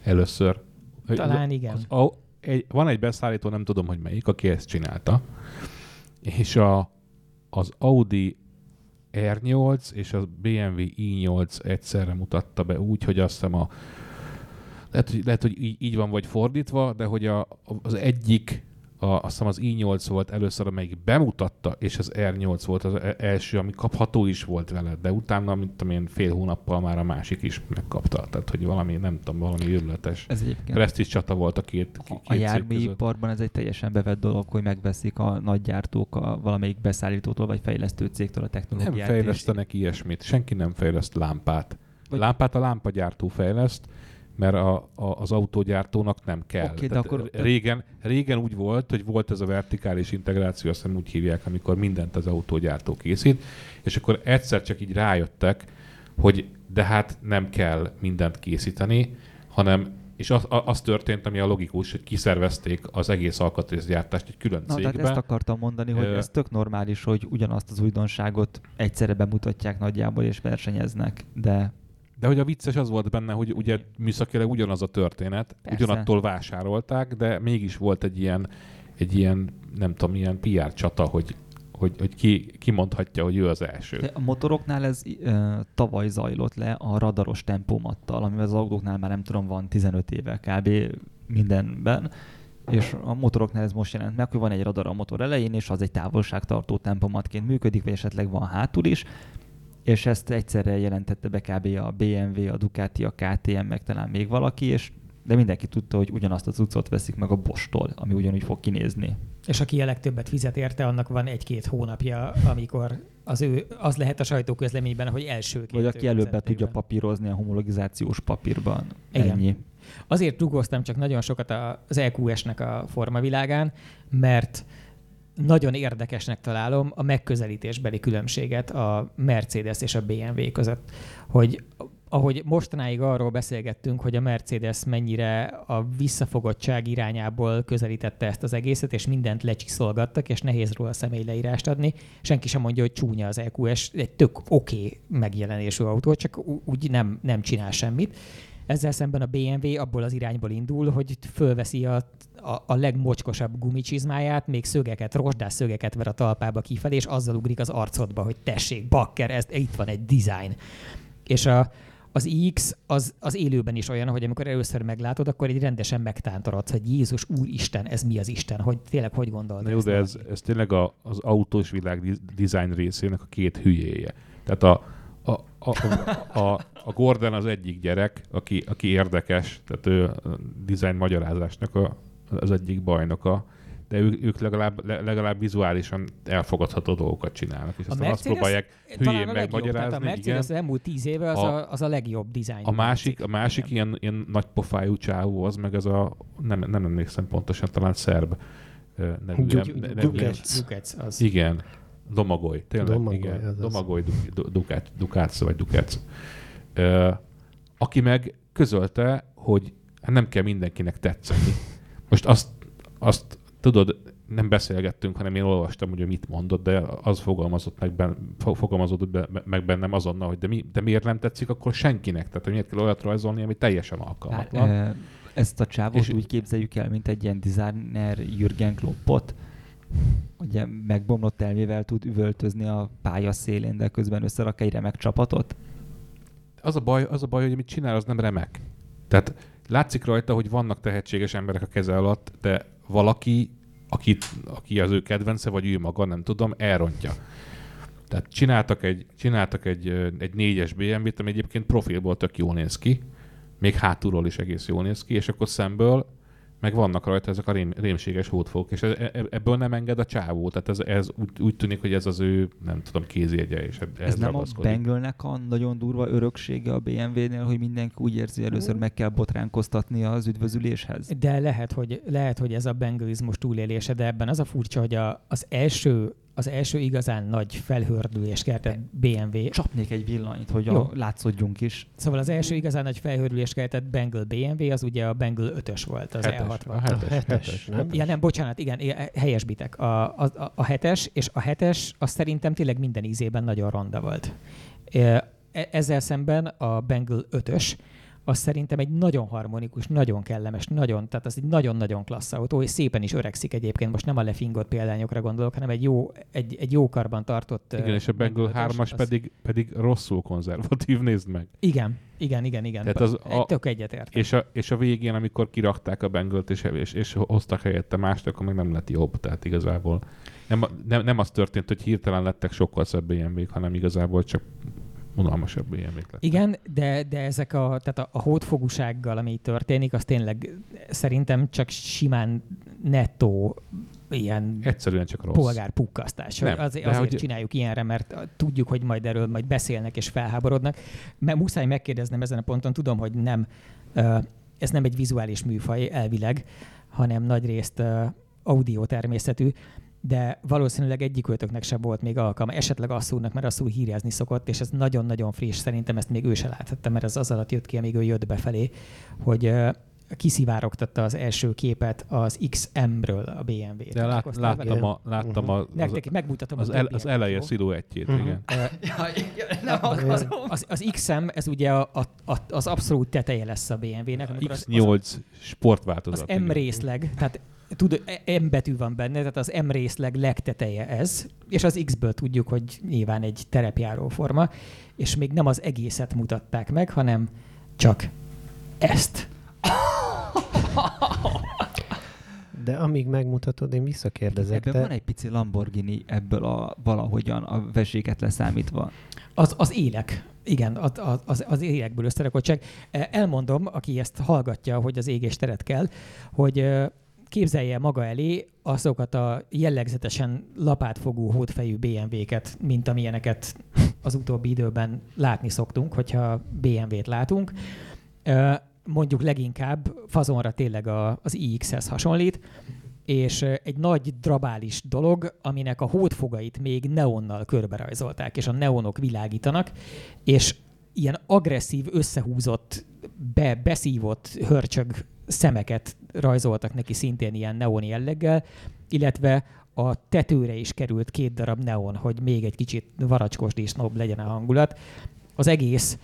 Először. Talán az- igen. Az, egy, van egy beszállító, nem tudom, hogy melyik, aki ezt csinálta, és a, az Audi R8 és a BMW i8 egyszerre mutatta be úgy, hogy azt hiszem a lehet, hogy, lehet, hogy így, így van, vagy fordítva, de hogy a, az egyik, a, azt hiszem az i8 volt először, amelyik bemutatta, és az R8 volt az e- első, ami kapható is volt vele, de utána, mint én, fél hónappal már a másik is megkapta. Tehát, hogy valami, nem tudom, valami őrületes. Ez egyébként Presztis csata volt a két, két a járműiparban ez egy teljesen bevett dolog, hogy megveszik a nagy gyártók a valamelyik beszállítótól vagy fejlesztő cégtől a Nem technológiát. fejlesztenek ilyesmit. Senki nem fejleszt lámpát. Vagy- Lámpát a lámpagyártó fejleszt, mert a, a, az autógyártónak nem kell. Oké, de akkor- régen, régen úgy volt, hogy volt ez a vertikális integráció, azt hiszem úgy hívják, amikor mindent az autógyártó készít, és akkor egyszer csak így rájöttek, hogy de hát nem kell mindent készíteni, hanem és az, az történt, ami a logikus, hogy kiszervezték az egész alkatrészgyártást egy külön Na, tehát cégbe. ezt akartam mondani, hogy Ö- ez tök normális, hogy ugyanazt az újdonságot egyszerre bemutatják nagyjából és versenyeznek, de De hogy a vicces az volt benne, hogy ugye műszakileg ugyanaz a történet, Persze. ugyanattól vásárolták, de mégis volt egy ilyen, egy ilyen nem tudom, ilyen PR csata, hogy, hogy, hogy ki, ki mondhatja, hogy ő az első. De a motoroknál ez ö, tavaly zajlott le a radaros tempomattal, amivel az autóknál már nem tudom, van 15 éve kb. mindenben, és a motoroknál ez most jelent meg, hogy van egy radar a motor elején, és az egy távolságtartó tempomatként működik, vagy esetleg van hátul is, és ezt egyszerre jelentette be kb. a BMW, a Ducati, a KTM, meg talán még valaki, és de mindenki tudta, hogy ugyanazt a cuccot veszik meg a Bostól, ami ugyanúgy fog kinézni. És aki a legtöbbet fizet érte, annak van egy-két hónapja, amikor az ő, az lehet a sajtóközleményben, hogy elsőként. Vagy aki előbb tudja papírozni a homologizációs papírban. Igen. Ennyi. Azért rugóztam csak nagyon sokat az EQS-nek a formavilágán, mert nagyon érdekesnek találom a megközelítésbeli különbséget a Mercedes és a BMW között, hogy ahogy mostanáig arról beszélgettünk, hogy a Mercedes mennyire a visszafogottság irányából közelítette ezt az egészet, és mindent lecsiszolgattak, és nehéz róla személyleírást adni. Senki sem mondja, hogy csúnya az EQS, egy tök oké okay megjelenésű autó, csak úgy nem, nem csinál semmit. Ezzel szemben a BMW abból az irányból indul, hogy fölveszi a, a, a legmocskosabb gumicsizmáját, még szögeket, rozsdás szögeket ver a talpába kifelé, és azzal ugrik az arcodba, hogy tessék, bakker, ez, itt van egy design. És a, az iX az, az élőben is olyan, hogy amikor először meglátod, akkor egy rendesen megtántorodsz, hogy Jézus, Úristen, ez mi az Isten, hogy tényleg hogy gondolod jó, de ez, ez tényleg a, az autós világ di- design részének a két hülyéje. Tehát a, a, a, a, Gordon az egyik gyerek, aki, aki érdekes, tehát ő a design magyarázásnak a, az egyik bajnoka, de ők, ők legalább, le- legalább vizuálisan elfogadható dolgokat csinálnak, és A aztán azt Mercedes próbálják Talán hülyén legjobb, tehát a megmagyarázni. Mercedes Igen. az elmúlt tíz éve az A- a, az a legjobb dizájn. A másik, a másik ilyen, ilyen nagy pofájú csávó az meg ez a, nem, nem emlékszem pontosan, talán szerb nevű. Gyuk- em- nevű- Dukec. Dukec, az. Igen. Domagoly, tényleg. Domagoly, igen. azaz. Domagoly, Du- Du- Dukác, Dukác vagy Dukác. Ö, aki meg közölte, hogy hát nem kell mindenkinek tetszeni. Most azt, azt tudod, nem beszélgettünk, hanem én olvastam, hogy mit mondott, de az fogalmazott meg, ben, fo- fogalmazódott be, meg bennem azonnal, hogy de, mi, de miért nem tetszik akkor senkinek? Tehát, hogy miért kell olyat rajzolni, ami teljesen alkalmatlan. e, ezt a csávot És- és úgy képzeljük el, mint egy ilyen designer Jürgen Kloppot, ugye megbomlott elmével tud üvöltözni a pálya szélén, de közben összerak egy remek csapatot. az a baj, az a baj, hogy amit csinál, az nem remek. Tehát látszik rajta, hogy vannak tehetséges emberek a keze alatt, de valaki, aki, aki az ő kedvence, vagy ő maga, nem tudom, elrontja. Tehát csináltak egy, csináltak egy, egy négyes BMW-t, ami egyébként profilból tök jól néz ki, még hátulról is egész jól néz ki, és akkor szemből meg vannak rajta ezek a rém, rémséges hótfók, és e- e- ebből nem enged a csávó. Tehát ez, ez úgy, úgy tűnik, hogy ez az ő, nem tudom, kézjegye, és Ez ehhez nem a. Bengelnek a nagyon durva öröksége a BMW-nél, hogy mindenki úgy érzi, hogy először meg kell botránkoztatni az üdvözüléshez? De lehet hogy, lehet, hogy ez a bengelizmus túlélése, de ebben az a furcsa, hogy a, az, első, az első igazán nagy felhördülés keltett BMW, Csapnék egy villanyt, hogy Jó. a, látszódjunk is. szóval az első igazán nagy felhördülés keltett Bengal BMW, az ugye a Bengal 5-ös volt, az Hetes, E60. a hetes, hetes, hetes. nem? Ja, nem, bocsánat, igen, é- helyesbitek. A, a, a- a hetes, és a hetes, az szerintem tényleg minden ízében nagyon ronda volt. E- Ezzel szemben a Bengal 5-ös, az szerintem egy nagyon harmonikus, nagyon kellemes, nagyon, tehát az egy nagyon-nagyon klassz autó, és szépen is öregszik egyébként. Most nem a lefingott példányokra gondolok, hanem egy jó, egy, egy jó karban tartott... Igen, és a Bengal 3-as az- pedig, pedig rosszul konzervatív, nézd meg. Igen, igen, igen, igen. Tehát az a- Tök egyetért. És a, és a végén, amikor kirakták a Bengalt, és, és, és hoztak helyette mást, akkor meg nem lett jobb. Tehát igazából nem, nem, nem az történt, hogy hirtelen lettek sokkal szebb BMW-k, hanem igazából csak unalmasabb BMW-k lettek. Igen, de, de ezek a, tehát a, a hótfogúsággal, ami történik, az tényleg szerintem csak simán nettó ilyen Egyszerűen csak rossz. polgárpukkasztás. Nem, Az, azért hogy- csináljuk ilyenre, mert tudjuk, hogy majd erről majd beszélnek és felháborodnak. Mert muszáj megkérdeznem ezen a ponton, tudom, hogy nem, ez nem egy vizuális műfaj elvileg, hanem nagyrészt audio természetű, de valószínűleg egyikőtöknek sem volt még alkalma, esetleg asszúrnak, mert asszúr hírezni szokott, és ez nagyon-nagyon friss, szerintem ezt még ő se láthatta, mert ez az alatt jött ki, amíg ő jött befelé, hogy kiszivárogtatta az első képet az XM-ről a BMW-t. De lát, láttam, a, láttam a, az, Nektek megmutatom az, el, az eleje sziluettjét, Mhm. igen. nem Az, az, az XM, ez ugye a, a, a, az abszolút teteje lesz a BMW-nek. amikor az, az, X8 az sportváltozat. M igen. részleg, tehát tud, M betű van benne, tehát az M részleg legteteje ez, és az X-ből tudjuk, hogy nyilván egy terepjáró forma, és még nem az egészet mutatták meg, hanem csak ezt. De amíg megmutatod, én visszakérdezek. Ebben Te, van egy pici Lamborghini ebből a valahogyan a veséket leszámítva. Az, az élek. Igen, az, az, az élekből összerakottság. Elmondom, aki ezt hallgatja, hogy az égés teret kell, hogy képzelje maga elé azokat a jellegzetesen lapátfogú hódfejű BMW-ket, mint amilyeneket az utóbbi időben látni szoktunk, hogyha BMW-t látunk. Mondjuk leginkább fazonra tényleg az iX-hez hasonlít, és egy nagy drabális dolog, aminek a hódfogait még neonnal körberajzolták, és a neonok világítanak, és ilyen agresszív, összehúzott, be, beszívott hörcsög szemeket rajzoltak neki szintén ilyen neon jelleggel, illetve a tetőre is került két darab neon, hogy még egy kicsit varacskos disznóbb legyen a hangulat. Az egész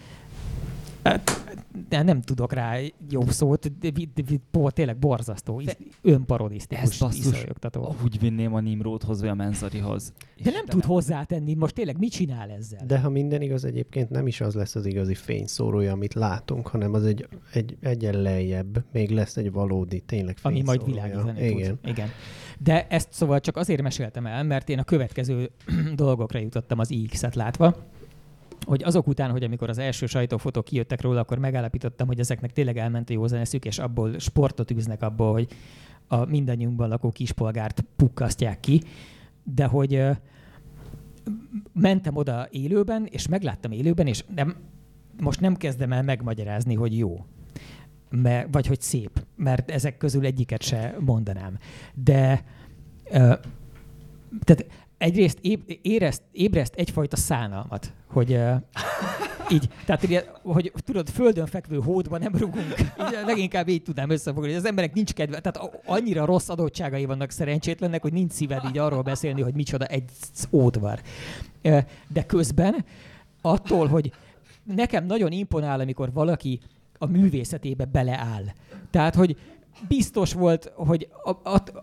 de nem tudok rá jó szót, de, de, de, de tényleg borzasztó, De- önparodisztikus, iszonyogtató. úgy vinném a Nimrodhoz vagy a Menzarihoz. De nem tud hozzátenni, most tényleg mit csinál ezzel? de ha minden igaz, egyébként nem is az lesz az igazi fényszórója, amit látunk, hanem az egy, egy egyen lejjebb, még lesz egy valódi, tényleg ami majd fényszórója. világítani Igen. tud. Igen. De ezt szóval csak azért meséltem el, mert én a következő <clears throat> dolgokra jutottam az iX-et látva, hogy azok után, hogy amikor az első sajtófotók kijöttek róla, akkor megállapítottam, hogy ezeknek tényleg elment a józan eszük, és abból sportot űznek abból, hogy a mindannyiunkban lakó kispolgárt pukkasztják ki, de hogy mentem oda élőben, és megláttam élőben, és nem, most nem kezdem el megmagyarázni, hogy jó, mert, vagy hogy szép, mert ezek közül egyiket se mondanám. De ö, tehát egyrészt éb, érezt, ébreszt egyfajta szánalmat, hogy uh, <laughs> így, tehát ugye, hogy tudod, földön fekvő hódban nem rugunk. Ugye, leginkább így tudnám összefoglalni, hogy az emberek nincs kedve, tehát annyira rossz adottságai vannak szerencsétlennek, hogy nincs szíved így arról beszélni, hogy micsoda egy ódvar. De közben attól, hogy nekem nagyon imponál, amikor valaki a művészetébe beleáll. Tehát, hogy biztos volt, hogy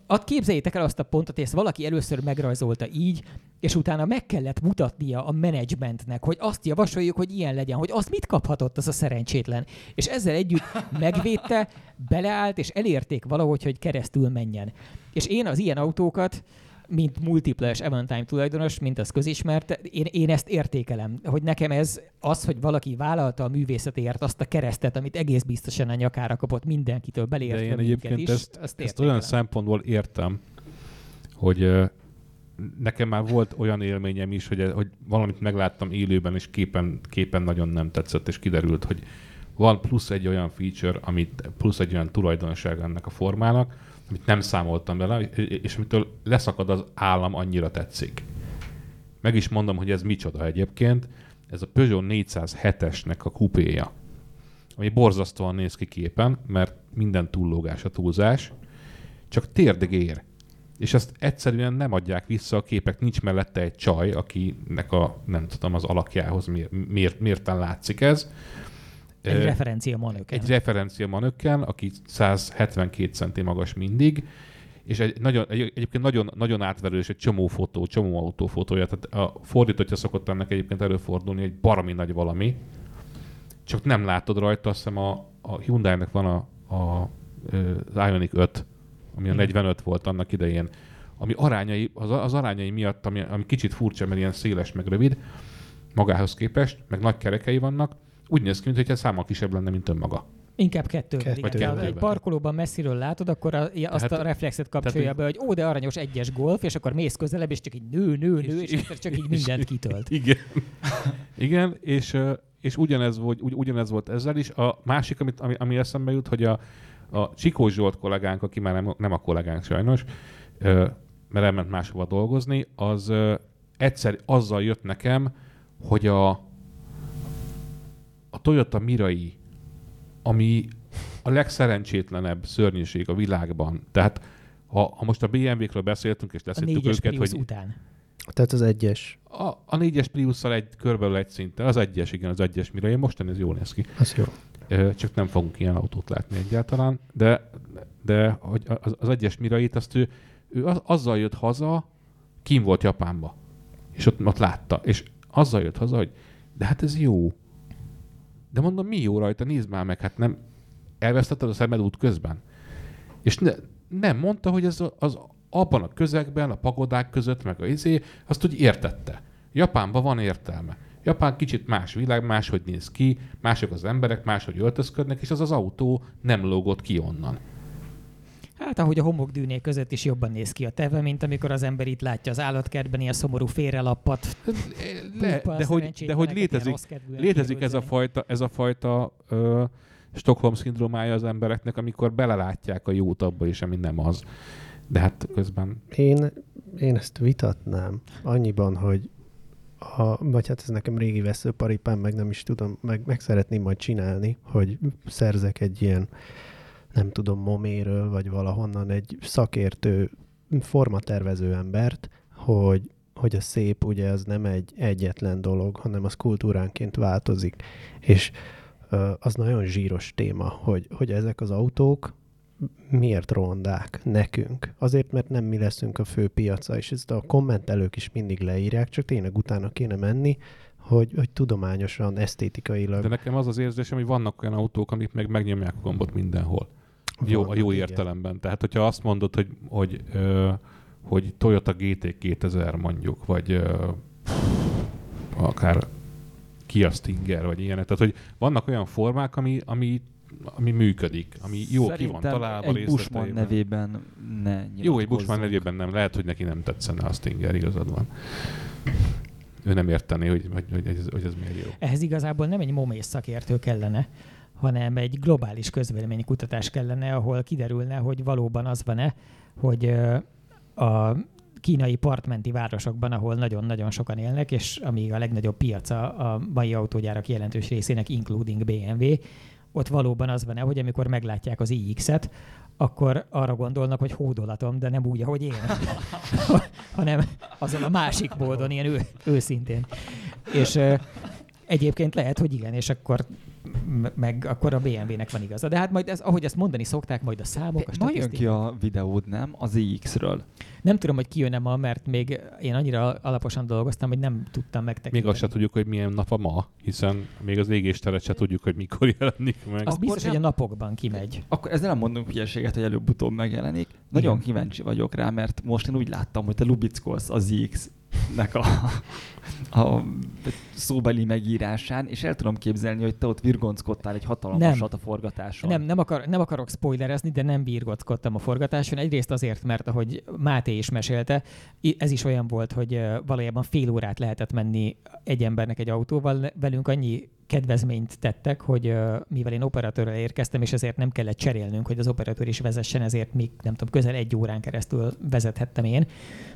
at, képzeljétek el azt a pontot, hogy ezt valaki először megrajzolta így, és utána meg kellett mutatnia a menedzsmentnek, hogy azt javasoljuk, hogy ilyen legyen, hogy azt mit kaphatott az a szerencsétlen. És ezzel együtt megvédte, beleállt, és elérték valahogy, hogy keresztül menjen. És én az ilyen autókat, mint multiples Eventime tulajdonos, mint az közismert, én, én ezt értékelem, hogy nekem ez az, hogy valaki vállalta a művészetért azt a keresztet, amit egész biztosan a nyakára kapott mindenkitől, belértve De én egyébként is, ezt, ezt, ezt olyan szempontból értem, hogy nekem már volt olyan élményem is, hogy, hogy valamit megláttam élőben, és képen, képen nagyon nem tetszett, és kiderült, hogy van plusz egy olyan feature, amit plusz egy olyan tulajdonság ennek a formának, amit nem számoltam bele, és amitől leszakad az állam, annyira tetszik. Meg is mondom, hogy ez micsoda egyébként. Ez a Peugeot 407-esnek a kupéja, ami borzasztóan néz ki képen, mert minden túllógás a túlzás, csak térdegér. És ezt egyszerűen nem adják vissza a képek, nincs mellette egy csaj, akinek a, nem tudom, az alakjához miért, miért, miért látszik ez egy referencia manöken. Egy referencia manöken, aki 172 centi magas mindig, és egy, nagyon, egy, egyébként nagyon, nagyon átverő, és egy csomó fotó, csomó autó fotója. Tehát a fordítottja szokott ennek egyébként előfordulni, egy baromi nagy valami, csak nem látod rajta, azt hiszem a, a Hyundai-nek van a, a, az Ioniq 5, ami a 45 volt annak idején, ami arányai, az, az arányai miatt, ami, ami kicsit furcsa, mert ilyen széles, meg rövid, magához képest, meg nagy kerekei vannak, úgy néz ki, mintha számmal kisebb lenne, mint önmaga. Inkább kettő. Kettő. Ha egy parkolóban messziről látod, akkor a, azt tehát, a reflexet kapcsolja be, hogy ó, de aranyos egyes golf, és akkor mész közelebb, és csak így nő, nő, nő, és, és csak így mindent kitölt. Igen. <laughs> Igen, és, és ugyanez, volt, ugy, ugyanez volt ezzel is. A másik, amit, ami, ami eszembe jut, hogy a, a Csikó Zsolt kollégánk, aki már nem, nem a kollégánk sajnos, mert elment máshova dolgozni, az egyszer azzal jött nekem, hogy a, a Toyota Mirai, ami a legszerencsétlenebb szörnyűség a világban. Tehát ha, ha most a BMW-kről beszéltünk, és leszettük őket, Prius hogy... után. Tehát az egyes. A, a négyes Priusszal egy körülbelül egy szinten. Az egyes, igen, az egyes Mirai. Mostan ez jól néz ki. Az jó. Csak nem fogunk ilyen autót látni egyáltalán. De, de hogy az, az egyes Mirait, azt ő, ő az, azzal jött haza, kim volt Japánba. És ott, ott látta. És azzal jött haza, hogy de hát ez jó. De mondom, mi jó rajta, nézd már meg, hát nem elvesztetted a szemed út közben. És ne, nem mondta, hogy ez az abban a közegben, a pagodák között, meg a izé, azt úgy értette. Japánban van értelme. Japán kicsit más világ, máshogy néz ki, mások az emberek, máshogy öltözködnek, és az az autó nem lógott ki onnan. Hát ahogy a homokdűnék között is jobban néz ki a teve, mint amikor az ember itt látja az állatkertben ilyen szomorú félrelappat. Le, de, hogy, de hogy létezik, létezik ez a fajta, ez a fajta ö, Stockholm szindrómája az embereknek, amikor belelátják a jót abba is, ami nem az. De hát közben... Én, én ezt vitatnám annyiban, hogy a, vagy hát ez nekem régi veszőparipám, meg nem is tudom, meg, meg szeretném majd csinálni, hogy szerzek egy ilyen nem tudom, moméről, vagy valahonnan egy szakértő formatervező embert, hogy, hogy a szép ugye az nem egy egyetlen dolog, hanem az kultúránként változik. És az nagyon zsíros téma, hogy, hogy ezek az autók miért rondák nekünk? Azért, mert nem mi leszünk a fő piaca, és ezt a kommentelők is mindig leírják, csak tényleg utána kéne menni, hogy, hogy tudományosan, esztétikailag. De nekem az az érzésem, hogy vannak olyan autók, amik meg megnyomják a gombot mindenhol. Jó, a jó igen. értelemben. Tehát, hogyha azt mondod, hogy, hogy, ö, hogy Toyota GT 2000 mondjuk, vagy ö, akár Kia Stinger, vagy ilyenek. Tehát, hogy vannak olyan formák, ami, ami ami működik, ami jó ki van Szerintem találva egy Bushman nevében ne Jó, egy. Bushman nevében nem. Lehet, hogy neki nem tetszene a Stinger, igazad van. Ő nem értené, hogy, hogy, hogy, ez, hogy ez miért jó. Ehhez igazából nem egy momész szakértő kellene, hanem egy globális közvéleménykutatás kellene, ahol kiderülne, hogy valóban az van-e, hogy a kínai partmenti városokban, ahol nagyon-nagyon sokan élnek, és amíg a legnagyobb piaca a mai autógyárak jelentős részének, including BMW, ott valóban az van-e, hogy amikor meglátják az iX-et, akkor arra gondolnak, hogy hódolatom, de nem úgy, ahogy én, <laughs> hanem azon a másik módon, ilyen ő, őszintén. És ö, egyébként lehet, hogy igen, és akkor meg akkor a BMW-nek van igaza. De hát majd, ez, ahogy ezt mondani szokták, majd a számok, a Ma jön ki statisztikák. a videód, nem? Az iX-ről. Nem tudom, hogy kijön-e ma, mert még én annyira alaposan dolgoztam, hogy nem tudtam megtekinteni. Még azt se tudjuk, hogy milyen nap a ma, hiszen még az égésteret se tudjuk, hogy mikor jelenik meg. Az Akkor biztos, nem- hogy a napokban kimegy. Akkor ezzel nem mondunk hülyeséget, hogy előbb-utóbb megjelenik. Nagyon Igen. kíváncsi vagyok rá, mert most én úgy láttam, hogy te lubickolsz az iX-nek a, a szóbeli megírásán, és el tudom képzelni, hogy te ott virgonckodtál egy hatalmasat a forgatáson. Nem, nem, akar, nem akarok spoilerezni, de nem bírgockodtam a forgatáson. Egyrészt azért, mert ahogy Máté is mesélte, ez is olyan volt, hogy valójában fél órát lehetett menni egy embernek egy autóval. Velünk annyi kedvezményt tettek, hogy mivel én operatőrrel érkeztem, és ezért nem kellett cserélnünk, hogy az operatőr is vezessen, ezért még nem tudom, közel egy órán keresztül vezethettem én.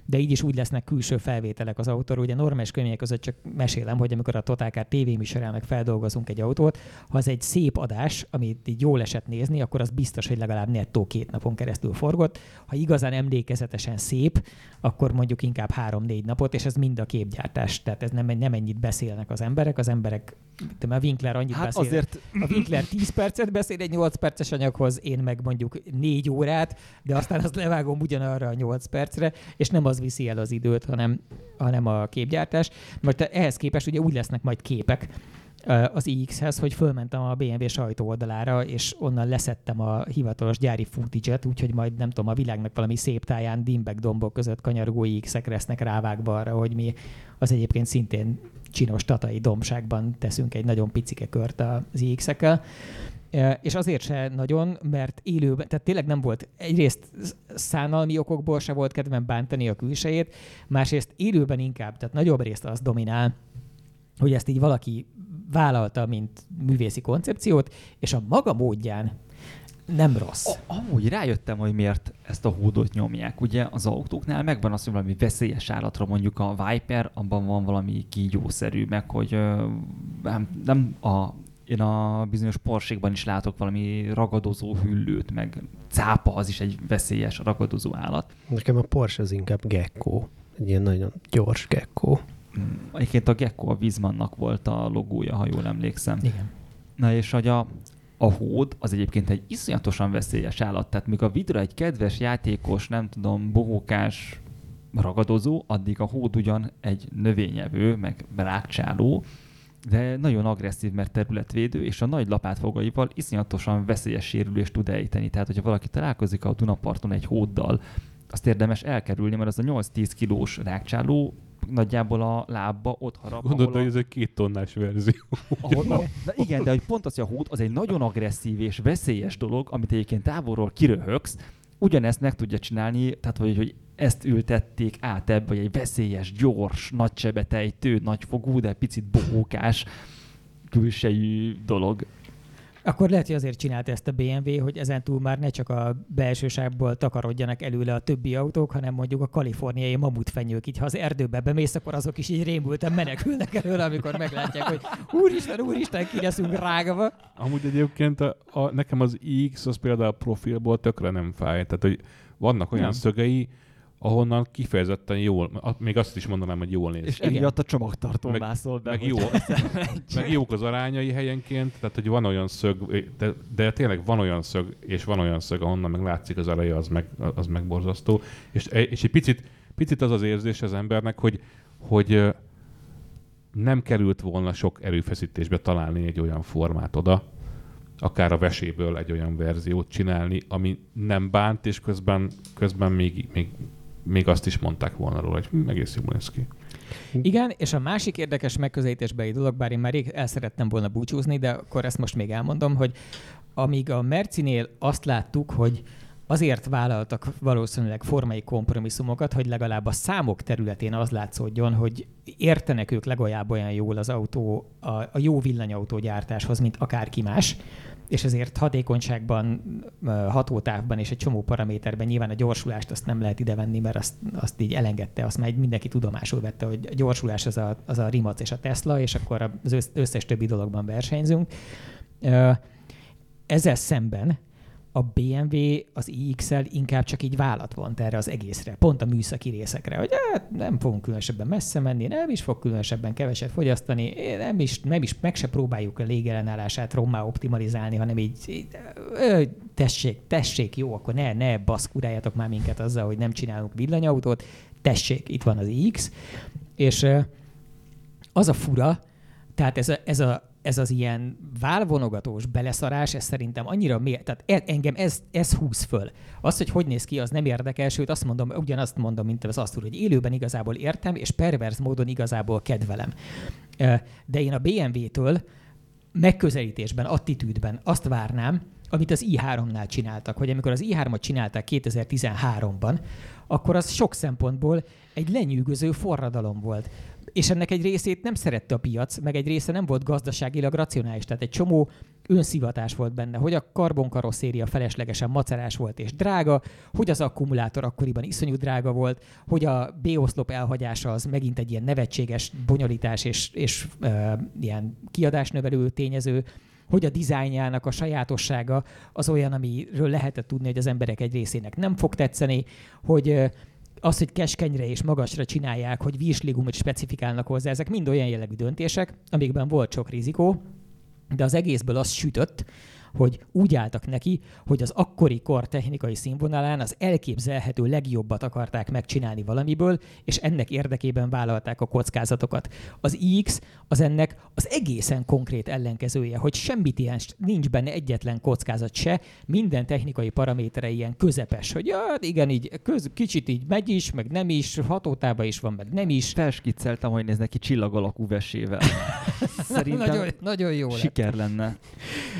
De így is úgy lesznek külső felvételek az autóról. Ugye normális körülmények között csak mesélem, hogy amikor a Totálkár tévéműsorán meg feldolgozunk egy autót, ha az egy szép adás, amit így jól esett nézni, akkor az biztos, hogy legalább nettó két napon keresztül forgott. Ha igazán emlékezetesen szép, akkor mondjuk inkább három-négy napot, és ez mind a képgyártás. Tehát ez nem, nem ennyit beszélnek az emberek. Az emberek, tudom, a Winkler annyit Hát beszél. azért A Winkler 10 percet beszél egy 8 perces anyaghoz, én meg mondjuk 4 órát, de aztán azt levágom ugyanarra a 8 percre, és nem az viszi el az időt, hanem, hanem a képgyártás. Majd ehhez képest ugye úgy lesznek majd képek, az iX-hez, hogy fölmentem a BMW sajtó oldalára, és onnan leszettem a hivatalos gyári footage-et, úgyhogy majd nem tudom, a világnak valami szép táján dimbek dombok között kanyargó iX-ek lesznek rávágva arra, hogy mi az egyébként szintén csinos tatai dombságban teszünk egy nagyon picike kört az iX-ekkel. E, És azért se nagyon, mert élőben, tehát tényleg nem volt, egyrészt szánalmi okokból se volt kedvem bántani a külsejét, másrészt élőben inkább, tehát nagyobb részt az dominál, hogy ezt így valaki vállalta, mint művészi koncepciót, és a maga módján nem rossz. A, amúgy rájöttem, hogy miért ezt a hódot nyomják. Ugye az autóknál megvan az, hogy valami veszélyes állatra, mondjuk a Viper, abban van valami kígyószerű, meg hogy nem, nem a, én a bizonyos porsékban is látok valami ragadozó hüllőt, meg cápa, az is egy veszélyes ragadozó állat. Nekem a Porsche az inkább gecko. Egy ilyen nagyon gyors gecko. Mm, Egyébként a Gecko a Vizmannak volt a logója, ha jól emlékszem. Igen. Na és hogy a, a hód az egyébként egy iszonyatosan veszélyes állat. Tehát míg a vidra egy kedves játékos, nem tudom, bohókás ragadozó, addig a hód ugyan egy növényevő, meg rákcsáló, de nagyon agresszív, mert területvédő, és a nagy lapátfogaival iszonyatosan veszélyes sérülést tud ejteni. Tehát, hogyha valaki találkozik a Dunaparton egy hóddal, azt érdemes elkerülni, mert az a 8-10 kilós rákcsáló nagyjából a lábba ott harap. Gondolod, ahol a- hogy ez egy két tonnás verzió. ahol, a, na igen, de hogy pont az, hogy a hód az egy nagyon agresszív és veszélyes dolog, amit egyébként távolról kiröhögsz, ugyanezt meg tudja csinálni, tehát hogy, hogy ezt ültették át ebbe, hogy egy veszélyes, gyors, nagy sebetejtő, nagyfogú, de picit bohókás külsejű dolog. Akkor lehet, hogy azért csinálta ezt a BMW, hogy ezentúl már ne csak a belső sávból takarodjanak előle a többi autók, hanem mondjuk a kaliforniai mamutfenyők. Így ha az erdőbe bemész, akkor azok is így rémülten menekülnek előle, amikor meglátják, hogy úristen, úristen, ki leszünk rágva. Amúgy egyébként a, a, nekem az X az például a profilból tökre nem fáj. Tehát, hogy vannak olyan Nem. nem. szögei, ahonnan kifejezetten jól, még azt is mondanám, hogy jól néz És ki. emiatt a csomagtartó Meg- mászol be. meg jó. <laughs> Meg jók az arányai helyenként, tehát hogy van olyan szög, de, de tényleg van olyan szög, és van olyan szög, ahonnan meg látszik az eleje, az meg, az meg borzasztó. És, és egy picit, picit az az érzés az embernek, hogy, hogy nem került volna sok erőfeszítésbe találni egy olyan formát oda, akár a veséből egy olyan verziót csinálni, ami nem bánt, és közben, közben még, még, még azt is mondták volna róla, hogy hm, egész jól néz ki. Igen, és a másik érdekes megközelítésbeli dolog, bár én már rég el szerettem volna búcsúzni, de akkor ezt most még elmondom, hogy amíg a Mercinél azt láttuk, hogy azért vállaltak valószínűleg formai kompromisszumokat, hogy legalább a számok területén az látszódjon, hogy értenek ők legalább olyan jól az autó, a, a jó villanyautó gyártáshoz, mint akárki más, és ezért hatékonyságban, hatótávban és egy csomó paraméterben nyilván a gyorsulást azt nem lehet idevenni, mert azt, azt így elengedte, azt már mindenki tudomásul vette, hogy a gyorsulás az a, az a Rimac és a Tesla, és akkor az összes többi dologban versenyzünk. Ezzel szemben a BMW az iX-el inkább csak így vállat vont erre az egészre, pont a műszaki részekre, hogy hát nem fogunk különösebben messze menni, nem is fog különösebben keveset fogyasztani, nem is, nem is meg se próbáljuk a légellenállását rommá optimalizálni, hanem így, így ö, tessék, tessék, jó, akkor ne, ne baszkuráljatok már minket azzal, hogy nem csinálunk villanyautót, tessék, itt van az iX, és az a fura, tehát ez a, ez a ez az ilyen válvonogatós beleszarás, ez szerintem annyira mély, tehát e, engem ez, ez húz föl. Az, hogy hogy néz ki, az nem érdekel, sőt azt mondom, ugyanazt mondom, mint az azt, hogy élőben igazából értem, és perverz módon igazából kedvelem. De én a BMW-től megközelítésben, attitűdben azt várnám, amit az i3-nál csináltak, hogy amikor az i3-at csinálták 2013-ban, akkor az sok szempontból egy lenyűgöző forradalom volt és ennek egy részét nem szerette a piac, meg egy része nem volt gazdaságilag racionális. Tehát egy csomó önszivatás volt benne, hogy a karbonkarosszéria feleslegesen macerás volt és drága, hogy az akkumulátor akkoriban iszonyú drága volt, hogy a B-oszlop elhagyása az megint egy ilyen nevetséges bonyolítás és, és uh, ilyen kiadásnövelő tényező, hogy a dizájnjának a sajátossága az olyan, amiről lehetett tudni, hogy az emberek egy részének nem fog tetszeni, hogy az, hogy keskenyre és magasra csinálják, hogy vízsligumot specifikálnak hozzá, ezek mind olyan jellegű döntések, amikben volt sok rizikó, de az egészből az sütött, hogy úgy álltak neki, hogy az akkori kor technikai színvonalán az elképzelhető legjobbat akarták megcsinálni valamiből, és ennek érdekében vállalták a kockázatokat. Az iX az ennek az egészen konkrét ellenkezője, hogy semmit ilyen nincs benne egyetlen kockázat se, minden technikai paramétere ilyen közepes, hogy ja, hát igen, így köz, kicsit így megy is, meg nem is, hatótába is van, meg nem is. Felskicceltem, hogy néz neki csillag alakú vesével. <laughs> Szerintem nagyon, nagyon jó siker lett. lenne.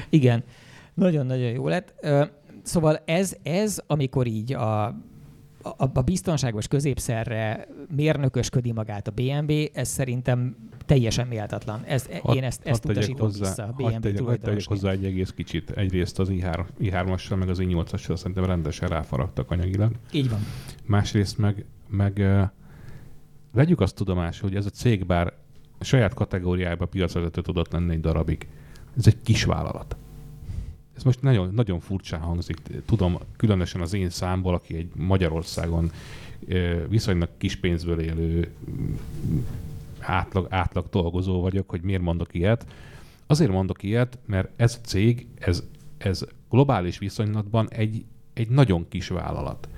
Igen. Nagyon-nagyon jó lett. Szóval ez, ez amikor így a, a, a biztonságos középszerre mérnökösködi magát a BMW, ez szerintem teljesen méltatlan. Ez, hat, én ezt, ezt utasítom hozzá, vissza a BMW tegyek, tegyek hozzá egy egész kicsit. Egyrészt az i3, i3-assal, meg az i8-assal szerintem rendesen ráfaragtak anyagilag. Így van. Másrészt meg, meg vegyük azt tudomásul, hogy ez a cég bár saját kategóriájában piacvezető tudott lenni egy darabig. Ez egy kis vállalat ez most nagyon, nagyon furcsán hangzik. Tudom, különösen az én számból, aki egy Magyarországon viszonylag kis pénzből élő átlag, átlag dolgozó vagyok, hogy miért mondok ilyet. Azért mondok ilyet, mert ez a cég, ez, ez globális viszonylatban egy, egy nagyon kis vállalat.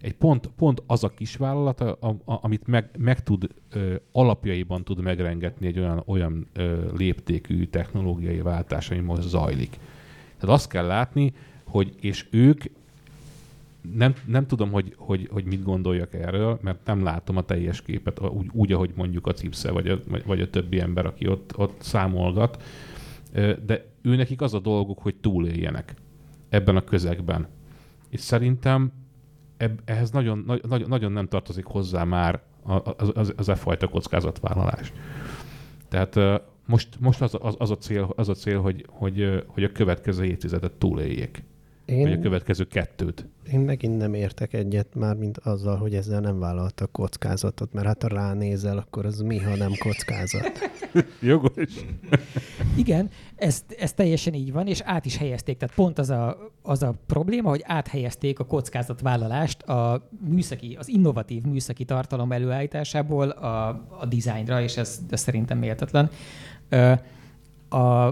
Egy pont, pont az a kis vállalat, a, a, amit meg, meg tud, ö, alapjaiban tud megrengetni egy olyan, olyan ö, léptékű technológiai váltás, ami most zajlik. Tehát azt kell látni, hogy és ők nem, nem tudom, hogy, hogy, hogy mit gondoljak erről, mert nem látom a teljes képet, úgy, úgy ahogy mondjuk a Cipsze, vagy a, vagy a többi ember, aki ott, ott számolgat. De ő nekik az a dolguk, hogy túléljenek ebben a közegben. És szerintem eb, ehhez nagyon, nagyon, nagyon nem tartozik hozzá már az, az, az e fajta kockázatvállalás. Tehát most, most az, az, az, a cél, az a cél hogy, hogy, hogy a következő évtizedet túléljék. Én, vagy a következő kettőt. Én megint nem értek egyet már, mint azzal, hogy ezzel nem vállaltak kockázatot, mert hát ha ránézel, akkor az mi, ha nem kockázat. <laughs> Jogos. Igen, ez, ez teljesen így van, és át is helyezték. Tehát pont az a, az a probléma, hogy áthelyezték a kockázatvállalást a műszaki, az innovatív műszaki tartalom előállításából a, a dizájnra, és ez, ez szerintem méltatlan. A,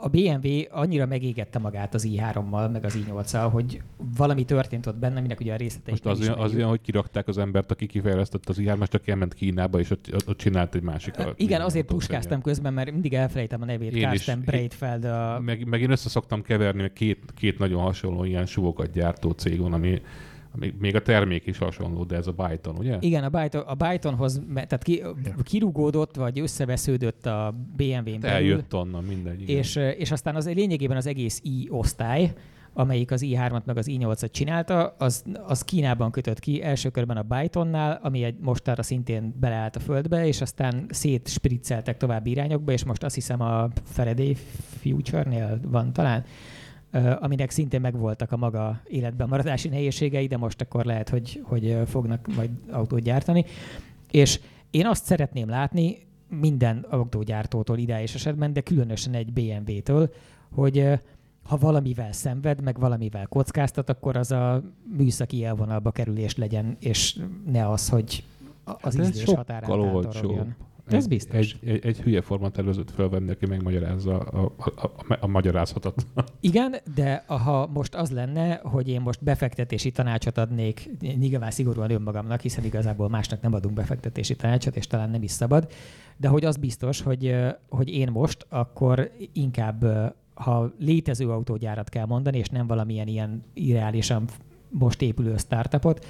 a BMW annyira megégette magát az i3-mal, meg az i8-al, hogy valami történt ott benne, aminek ugye a részletei. Most az, olyan, az olyan, hogy kirakták az embert, aki kifejlesztette az i3-ast, aki elment Kínába, és ott, ott csinált egy másik. Igen, azért puskáztam közben, mert mindig elfelejtem a nevét, én Carsten Breitfeld. A... Meg, meg, én összeszoktam keverni, mert két, két nagyon hasonló ilyen suvokat gyártó cég van, ami Még, még a termék is hasonló, de ez a Byton, ugye? Igen, a, Byton, a Bytonhoz, tehát ki, kirugódott, vagy összevesződött a BMW-n belül, Eljött onnan mindegy. igen. és, és aztán az lényegében az egész i osztály, amelyik az i3-at meg az i8-at csinálta, az, az Kínában kötött ki, első körben a Bytonnál, ami egy mostára szintén beleállt a földbe, és aztán szétspricceltek további irányokba, és most azt hiszem a Faraday Future-nél van talán, aminek szintén megvoltak a maga életben maradási nehézségei, de most akkor lehet, hogy, hogy fognak majd autót gyártani. És én azt szeretném látni minden autógyártótól ideális esetben, de különösen egy BMW-től, hogy ha valamivel szenved, meg valamivel kockáztat, akkor az a műszaki elvonalba kerülés legyen, és ne az, hogy az Hát ízlés határán sokkal olcsóbb. Ez biztos. Egy, egy, egy hülye formatervezőt felvenni, aki megmagyarázza a, a, a, a, magyarázhatat. Igen, de ha most az lenne, hogy én most befektetési tanácsot adnék, nyilván szigorúan önmagamnak, hiszen igazából másnak nem adunk befektetési tanácsot, és talán nem is szabad, de hogy az biztos, hogy, hogy én most akkor inkább, ha létező autógyárat kell mondani, és nem valamilyen ilyen irreálisan most épülő startupot,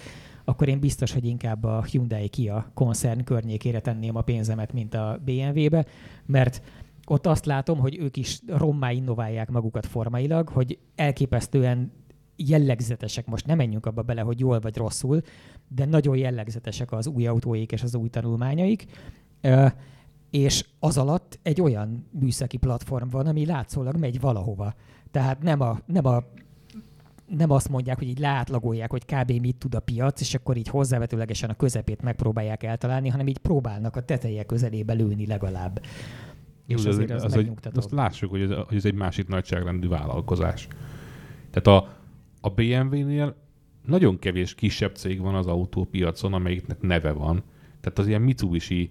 akkor én biztos, hogy inkább a Hyundai Kia koncern környékére tenném a pénzemet, mint a BMW-be, mert ott azt látom, hogy ők is rommá innoválják magukat formailag, hogy elképesztően jellegzetesek, most nem menjünk abba bele, hogy jól vagy rosszul, de nagyon jellegzetesek az új autóik és az új tanulmányaik, és az alatt egy olyan műszaki platform van, ami látszólag megy valahova. Tehát nem a, nem a nem azt mondják, hogy így leátlagolják, hogy kb. mit tud a piac, és akkor így hozzávetőlegesen a közepét megpróbálják eltalálni, hanem így próbálnak a teteje közelébe lőni legalább. És Jó, de azért az, az megnyugtató. azt lássuk, hogy ez, hogy ez egy másik nagyságrendű vállalkozás. Tehát a, a BMW-nél nagyon kevés kisebb cég van az autópiacon, amelyiknek neve van. Tehát az ilyen Mitsubishi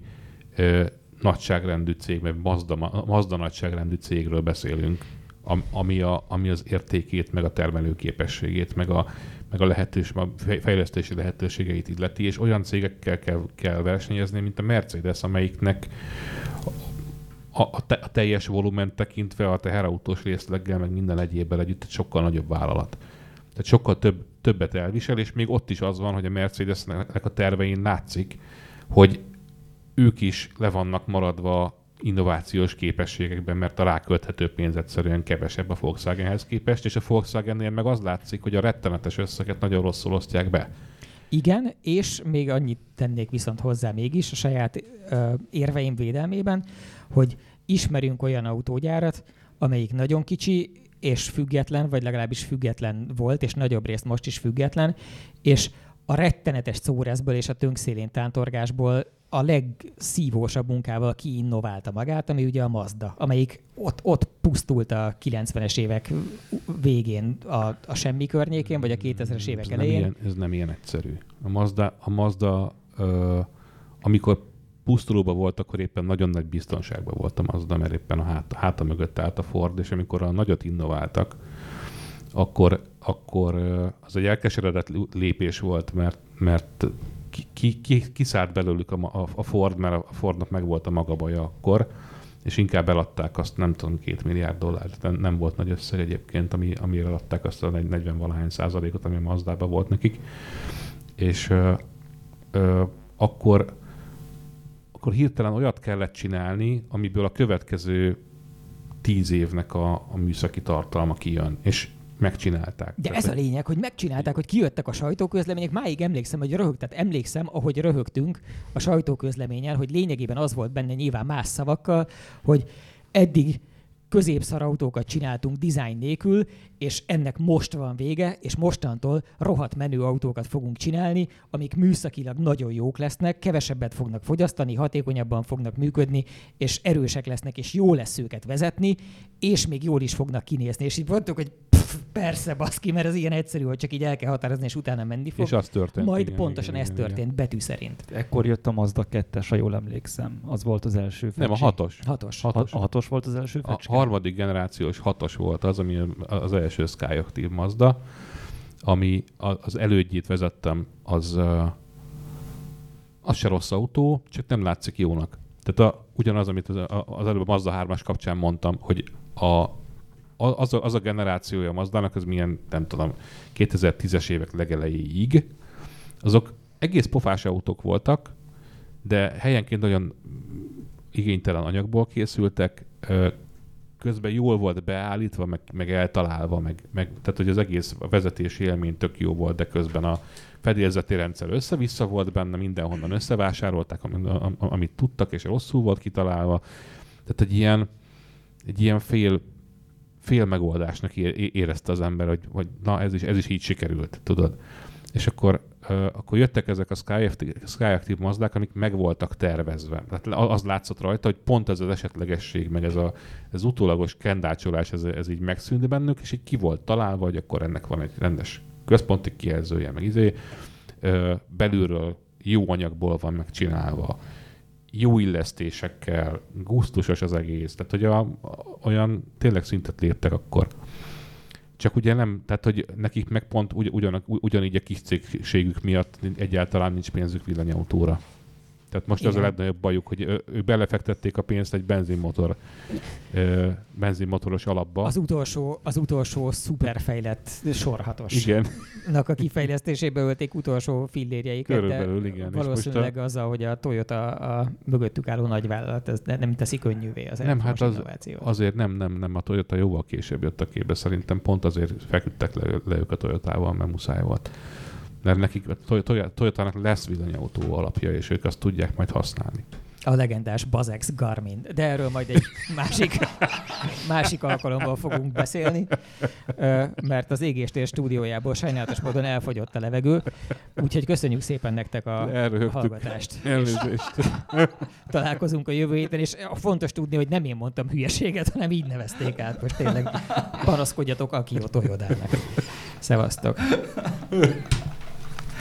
ö, nagyságrendű cég, mert Mazda, Ma- Mazda nagyságrendű cégről beszélünk, ami, a, ami az értékét, meg a termelőképességét, meg a, meg a lehetős, a fej- fejlesztési lehetőségeit illeti, és olyan cégekkel kell, kell versenyezni, mint a Mercedes, amelyiknek a, a, te, a teljes volumen tekintve a teherautós részleggel, meg minden egyébben együtt egy sokkal nagyobb vállalat. Tehát sokkal több, többet elvisel, és még ott is az van, hogy a Mercedesnek a tervein látszik, hogy ők is le vannak maradva innovációs képességekben, mert a rákölthető pénz egyszerűen kevesebb a Volkswagenhez képest, és a Volkswagennél meg az látszik, hogy a rettenetes összeget nagyon rosszul osztják be. Igen, és még annyit tennék viszont hozzá mégis a saját ö, érveim védelmében, hogy ismerünk olyan autógyárat, amelyik nagyon kicsi és független, vagy legalábbis független volt, és nagyobb részt most is független, és a rettenetes szórezből és a tönkszélén tántorgásból a legszívósabb munkával kiinnoválta magát, ami ugye a Mazda, amelyik ott, ott pusztult a 90-es évek végén a, a semmi környékén, vagy a 2000-es évek ez nem, elején. ilyen, ez nem ilyen egyszerű. A Mazda, a Mazda ö, amikor pusztulóban volt, akkor éppen nagyon nagy biztonságban volt a Mazda, mert éppen a hát, háta mögött állt a Ford, és amikor a nagyot innováltak, akkor, akkor az egy elkeseredett lépés volt, mert, mert ki, ki, ki, kiszállt belőlük a, a Ford, mert a Fordnak meg volt a maga baja akkor, és inkább eladták azt, nem tudom, két milliárd dollárt, nem, nem volt nagy összeg egyébként, ami, amire eladták azt a 40 valahány százalékot, ami a Mazdában volt nekik. És ö, ö, akkor, akkor hirtelen olyat kellett csinálni, amiből a következő tíz évnek a, a műszaki tartalma kijön. És megcsinálták. De Tehát, ez a lényeg, hogy megcsinálták, hogy kijöttek a sajtóközlemények. Máig emlékszem, hogy röhög, tehát emlékszem, ahogy röhögtünk a sajtóközleményen, hogy lényegében az volt benne nyilván más szavakkal, hogy eddig középszar autókat csináltunk design nélkül, és ennek most van vége, és mostantól rohadt menő autókat fogunk csinálni, amik műszakilag nagyon jók lesznek, kevesebbet fognak fogyasztani, hatékonyabban fognak működni, és erősek lesznek, és jó lesz őket vezetni, és még jól is fognak kinézni. És így mondtuk, hogy persze, baszki, mert ez ilyen egyszerű, hogy csak így el kell határozni, és utána menni fog. és az történt. Majd igen, pontosan igen, ez igen, történt, betű szerint. Ekkor jött a Mazda 2 ha jól emlékszem. Az volt az első Nem, a fecsi. hatos. Hatos. Hatos. A hatos volt az első A fecske? harmadik generációs hatos volt az, ami az első Skyactiv Mazda, ami a- az elődjét vezettem, az, az se rossz autó, csak nem látszik jónak. Tehát a, ugyanaz, amit az, a- az előbb a Mazda 3-as kapcsán mondtam, hogy a, az a, az a generációja a Mazdának, az milyen, nem tudom, 2010-es évek legelejéig, azok egész pofás autók voltak, de helyenként nagyon igénytelen anyagból készültek, közben jól volt beállítva, meg, meg eltalálva, meg, meg, tehát hogy az egész vezetési élmény tök jó volt, de közben a fedélzeti rendszer össze-vissza volt benne, mindenhonnan összevásárolták, amit tudtak, és rosszul volt kitalálva. Tehát egy ilyen, egy ilyen fél, fél megoldásnak érezte az ember, hogy, hogy na ez is, ez is így sikerült, tudod. És akkor akkor jöttek ezek a Skyactiv Mazdák, amik meg voltak tervezve. Tehát az látszott rajta, hogy pont ez az esetlegesség, meg ez a, ez utólagos kendácsolás, ez, ez így megszűnt bennük, és így ki volt találva, hogy akkor ennek van egy rendes központi kijelzője, meg izé, belülről jó anyagból van megcsinálva, jó illesztésekkel, gusztusos az egész, tehát hogy a, olyan tényleg szintet léptek akkor. Csak ugye nem, tehát hogy nekik meg pont ugy, ugyan, ugyanígy a kis cégségük miatt egyáltalán nincs pénzük villanyautóra. Tehát most Igen. az a legnagyobb bajuk, hogy ők belefektették a pénzt egy benzinmotor, benzinmotoros alapba. Az utolsó, az utolsó szuperfejlett sorhatos. Igen. a kifejlesztésébe ölték utolsó fillérjeiket. Körülbelül, igen. Valószínűleg a... azzal, hogy a Toyota a mögöttük álló nagyvállalat, ez nem teszi könnyűvé az Nem, hát az, azért nem, nem, nem, a Toyota jóval később jött a képbe. Szerintem pont azért feküdtek le, le ők a Toyotával, mert muszáj volt mert nekik a Toyota-nak lesz villanyautó alapja, és ők azt tudják majd használni. A legendás Bazex Garmin. De erről majd egy másik, másik alkalommal fogunk beszélni, mert az égéstér stúdiójából sajnálatos módon elfogyott a levegő, úgyhogy köszönjük szépen nektek a Elröhögtük. hallgatást. Elnézést. Találkozunk a jövő héten, és fontos tudni, hogy nem én mondtam hülyeséget, hanem így nevezték át. Most tényleg panaszkodjatok Akio Toyodának. Szevasztok!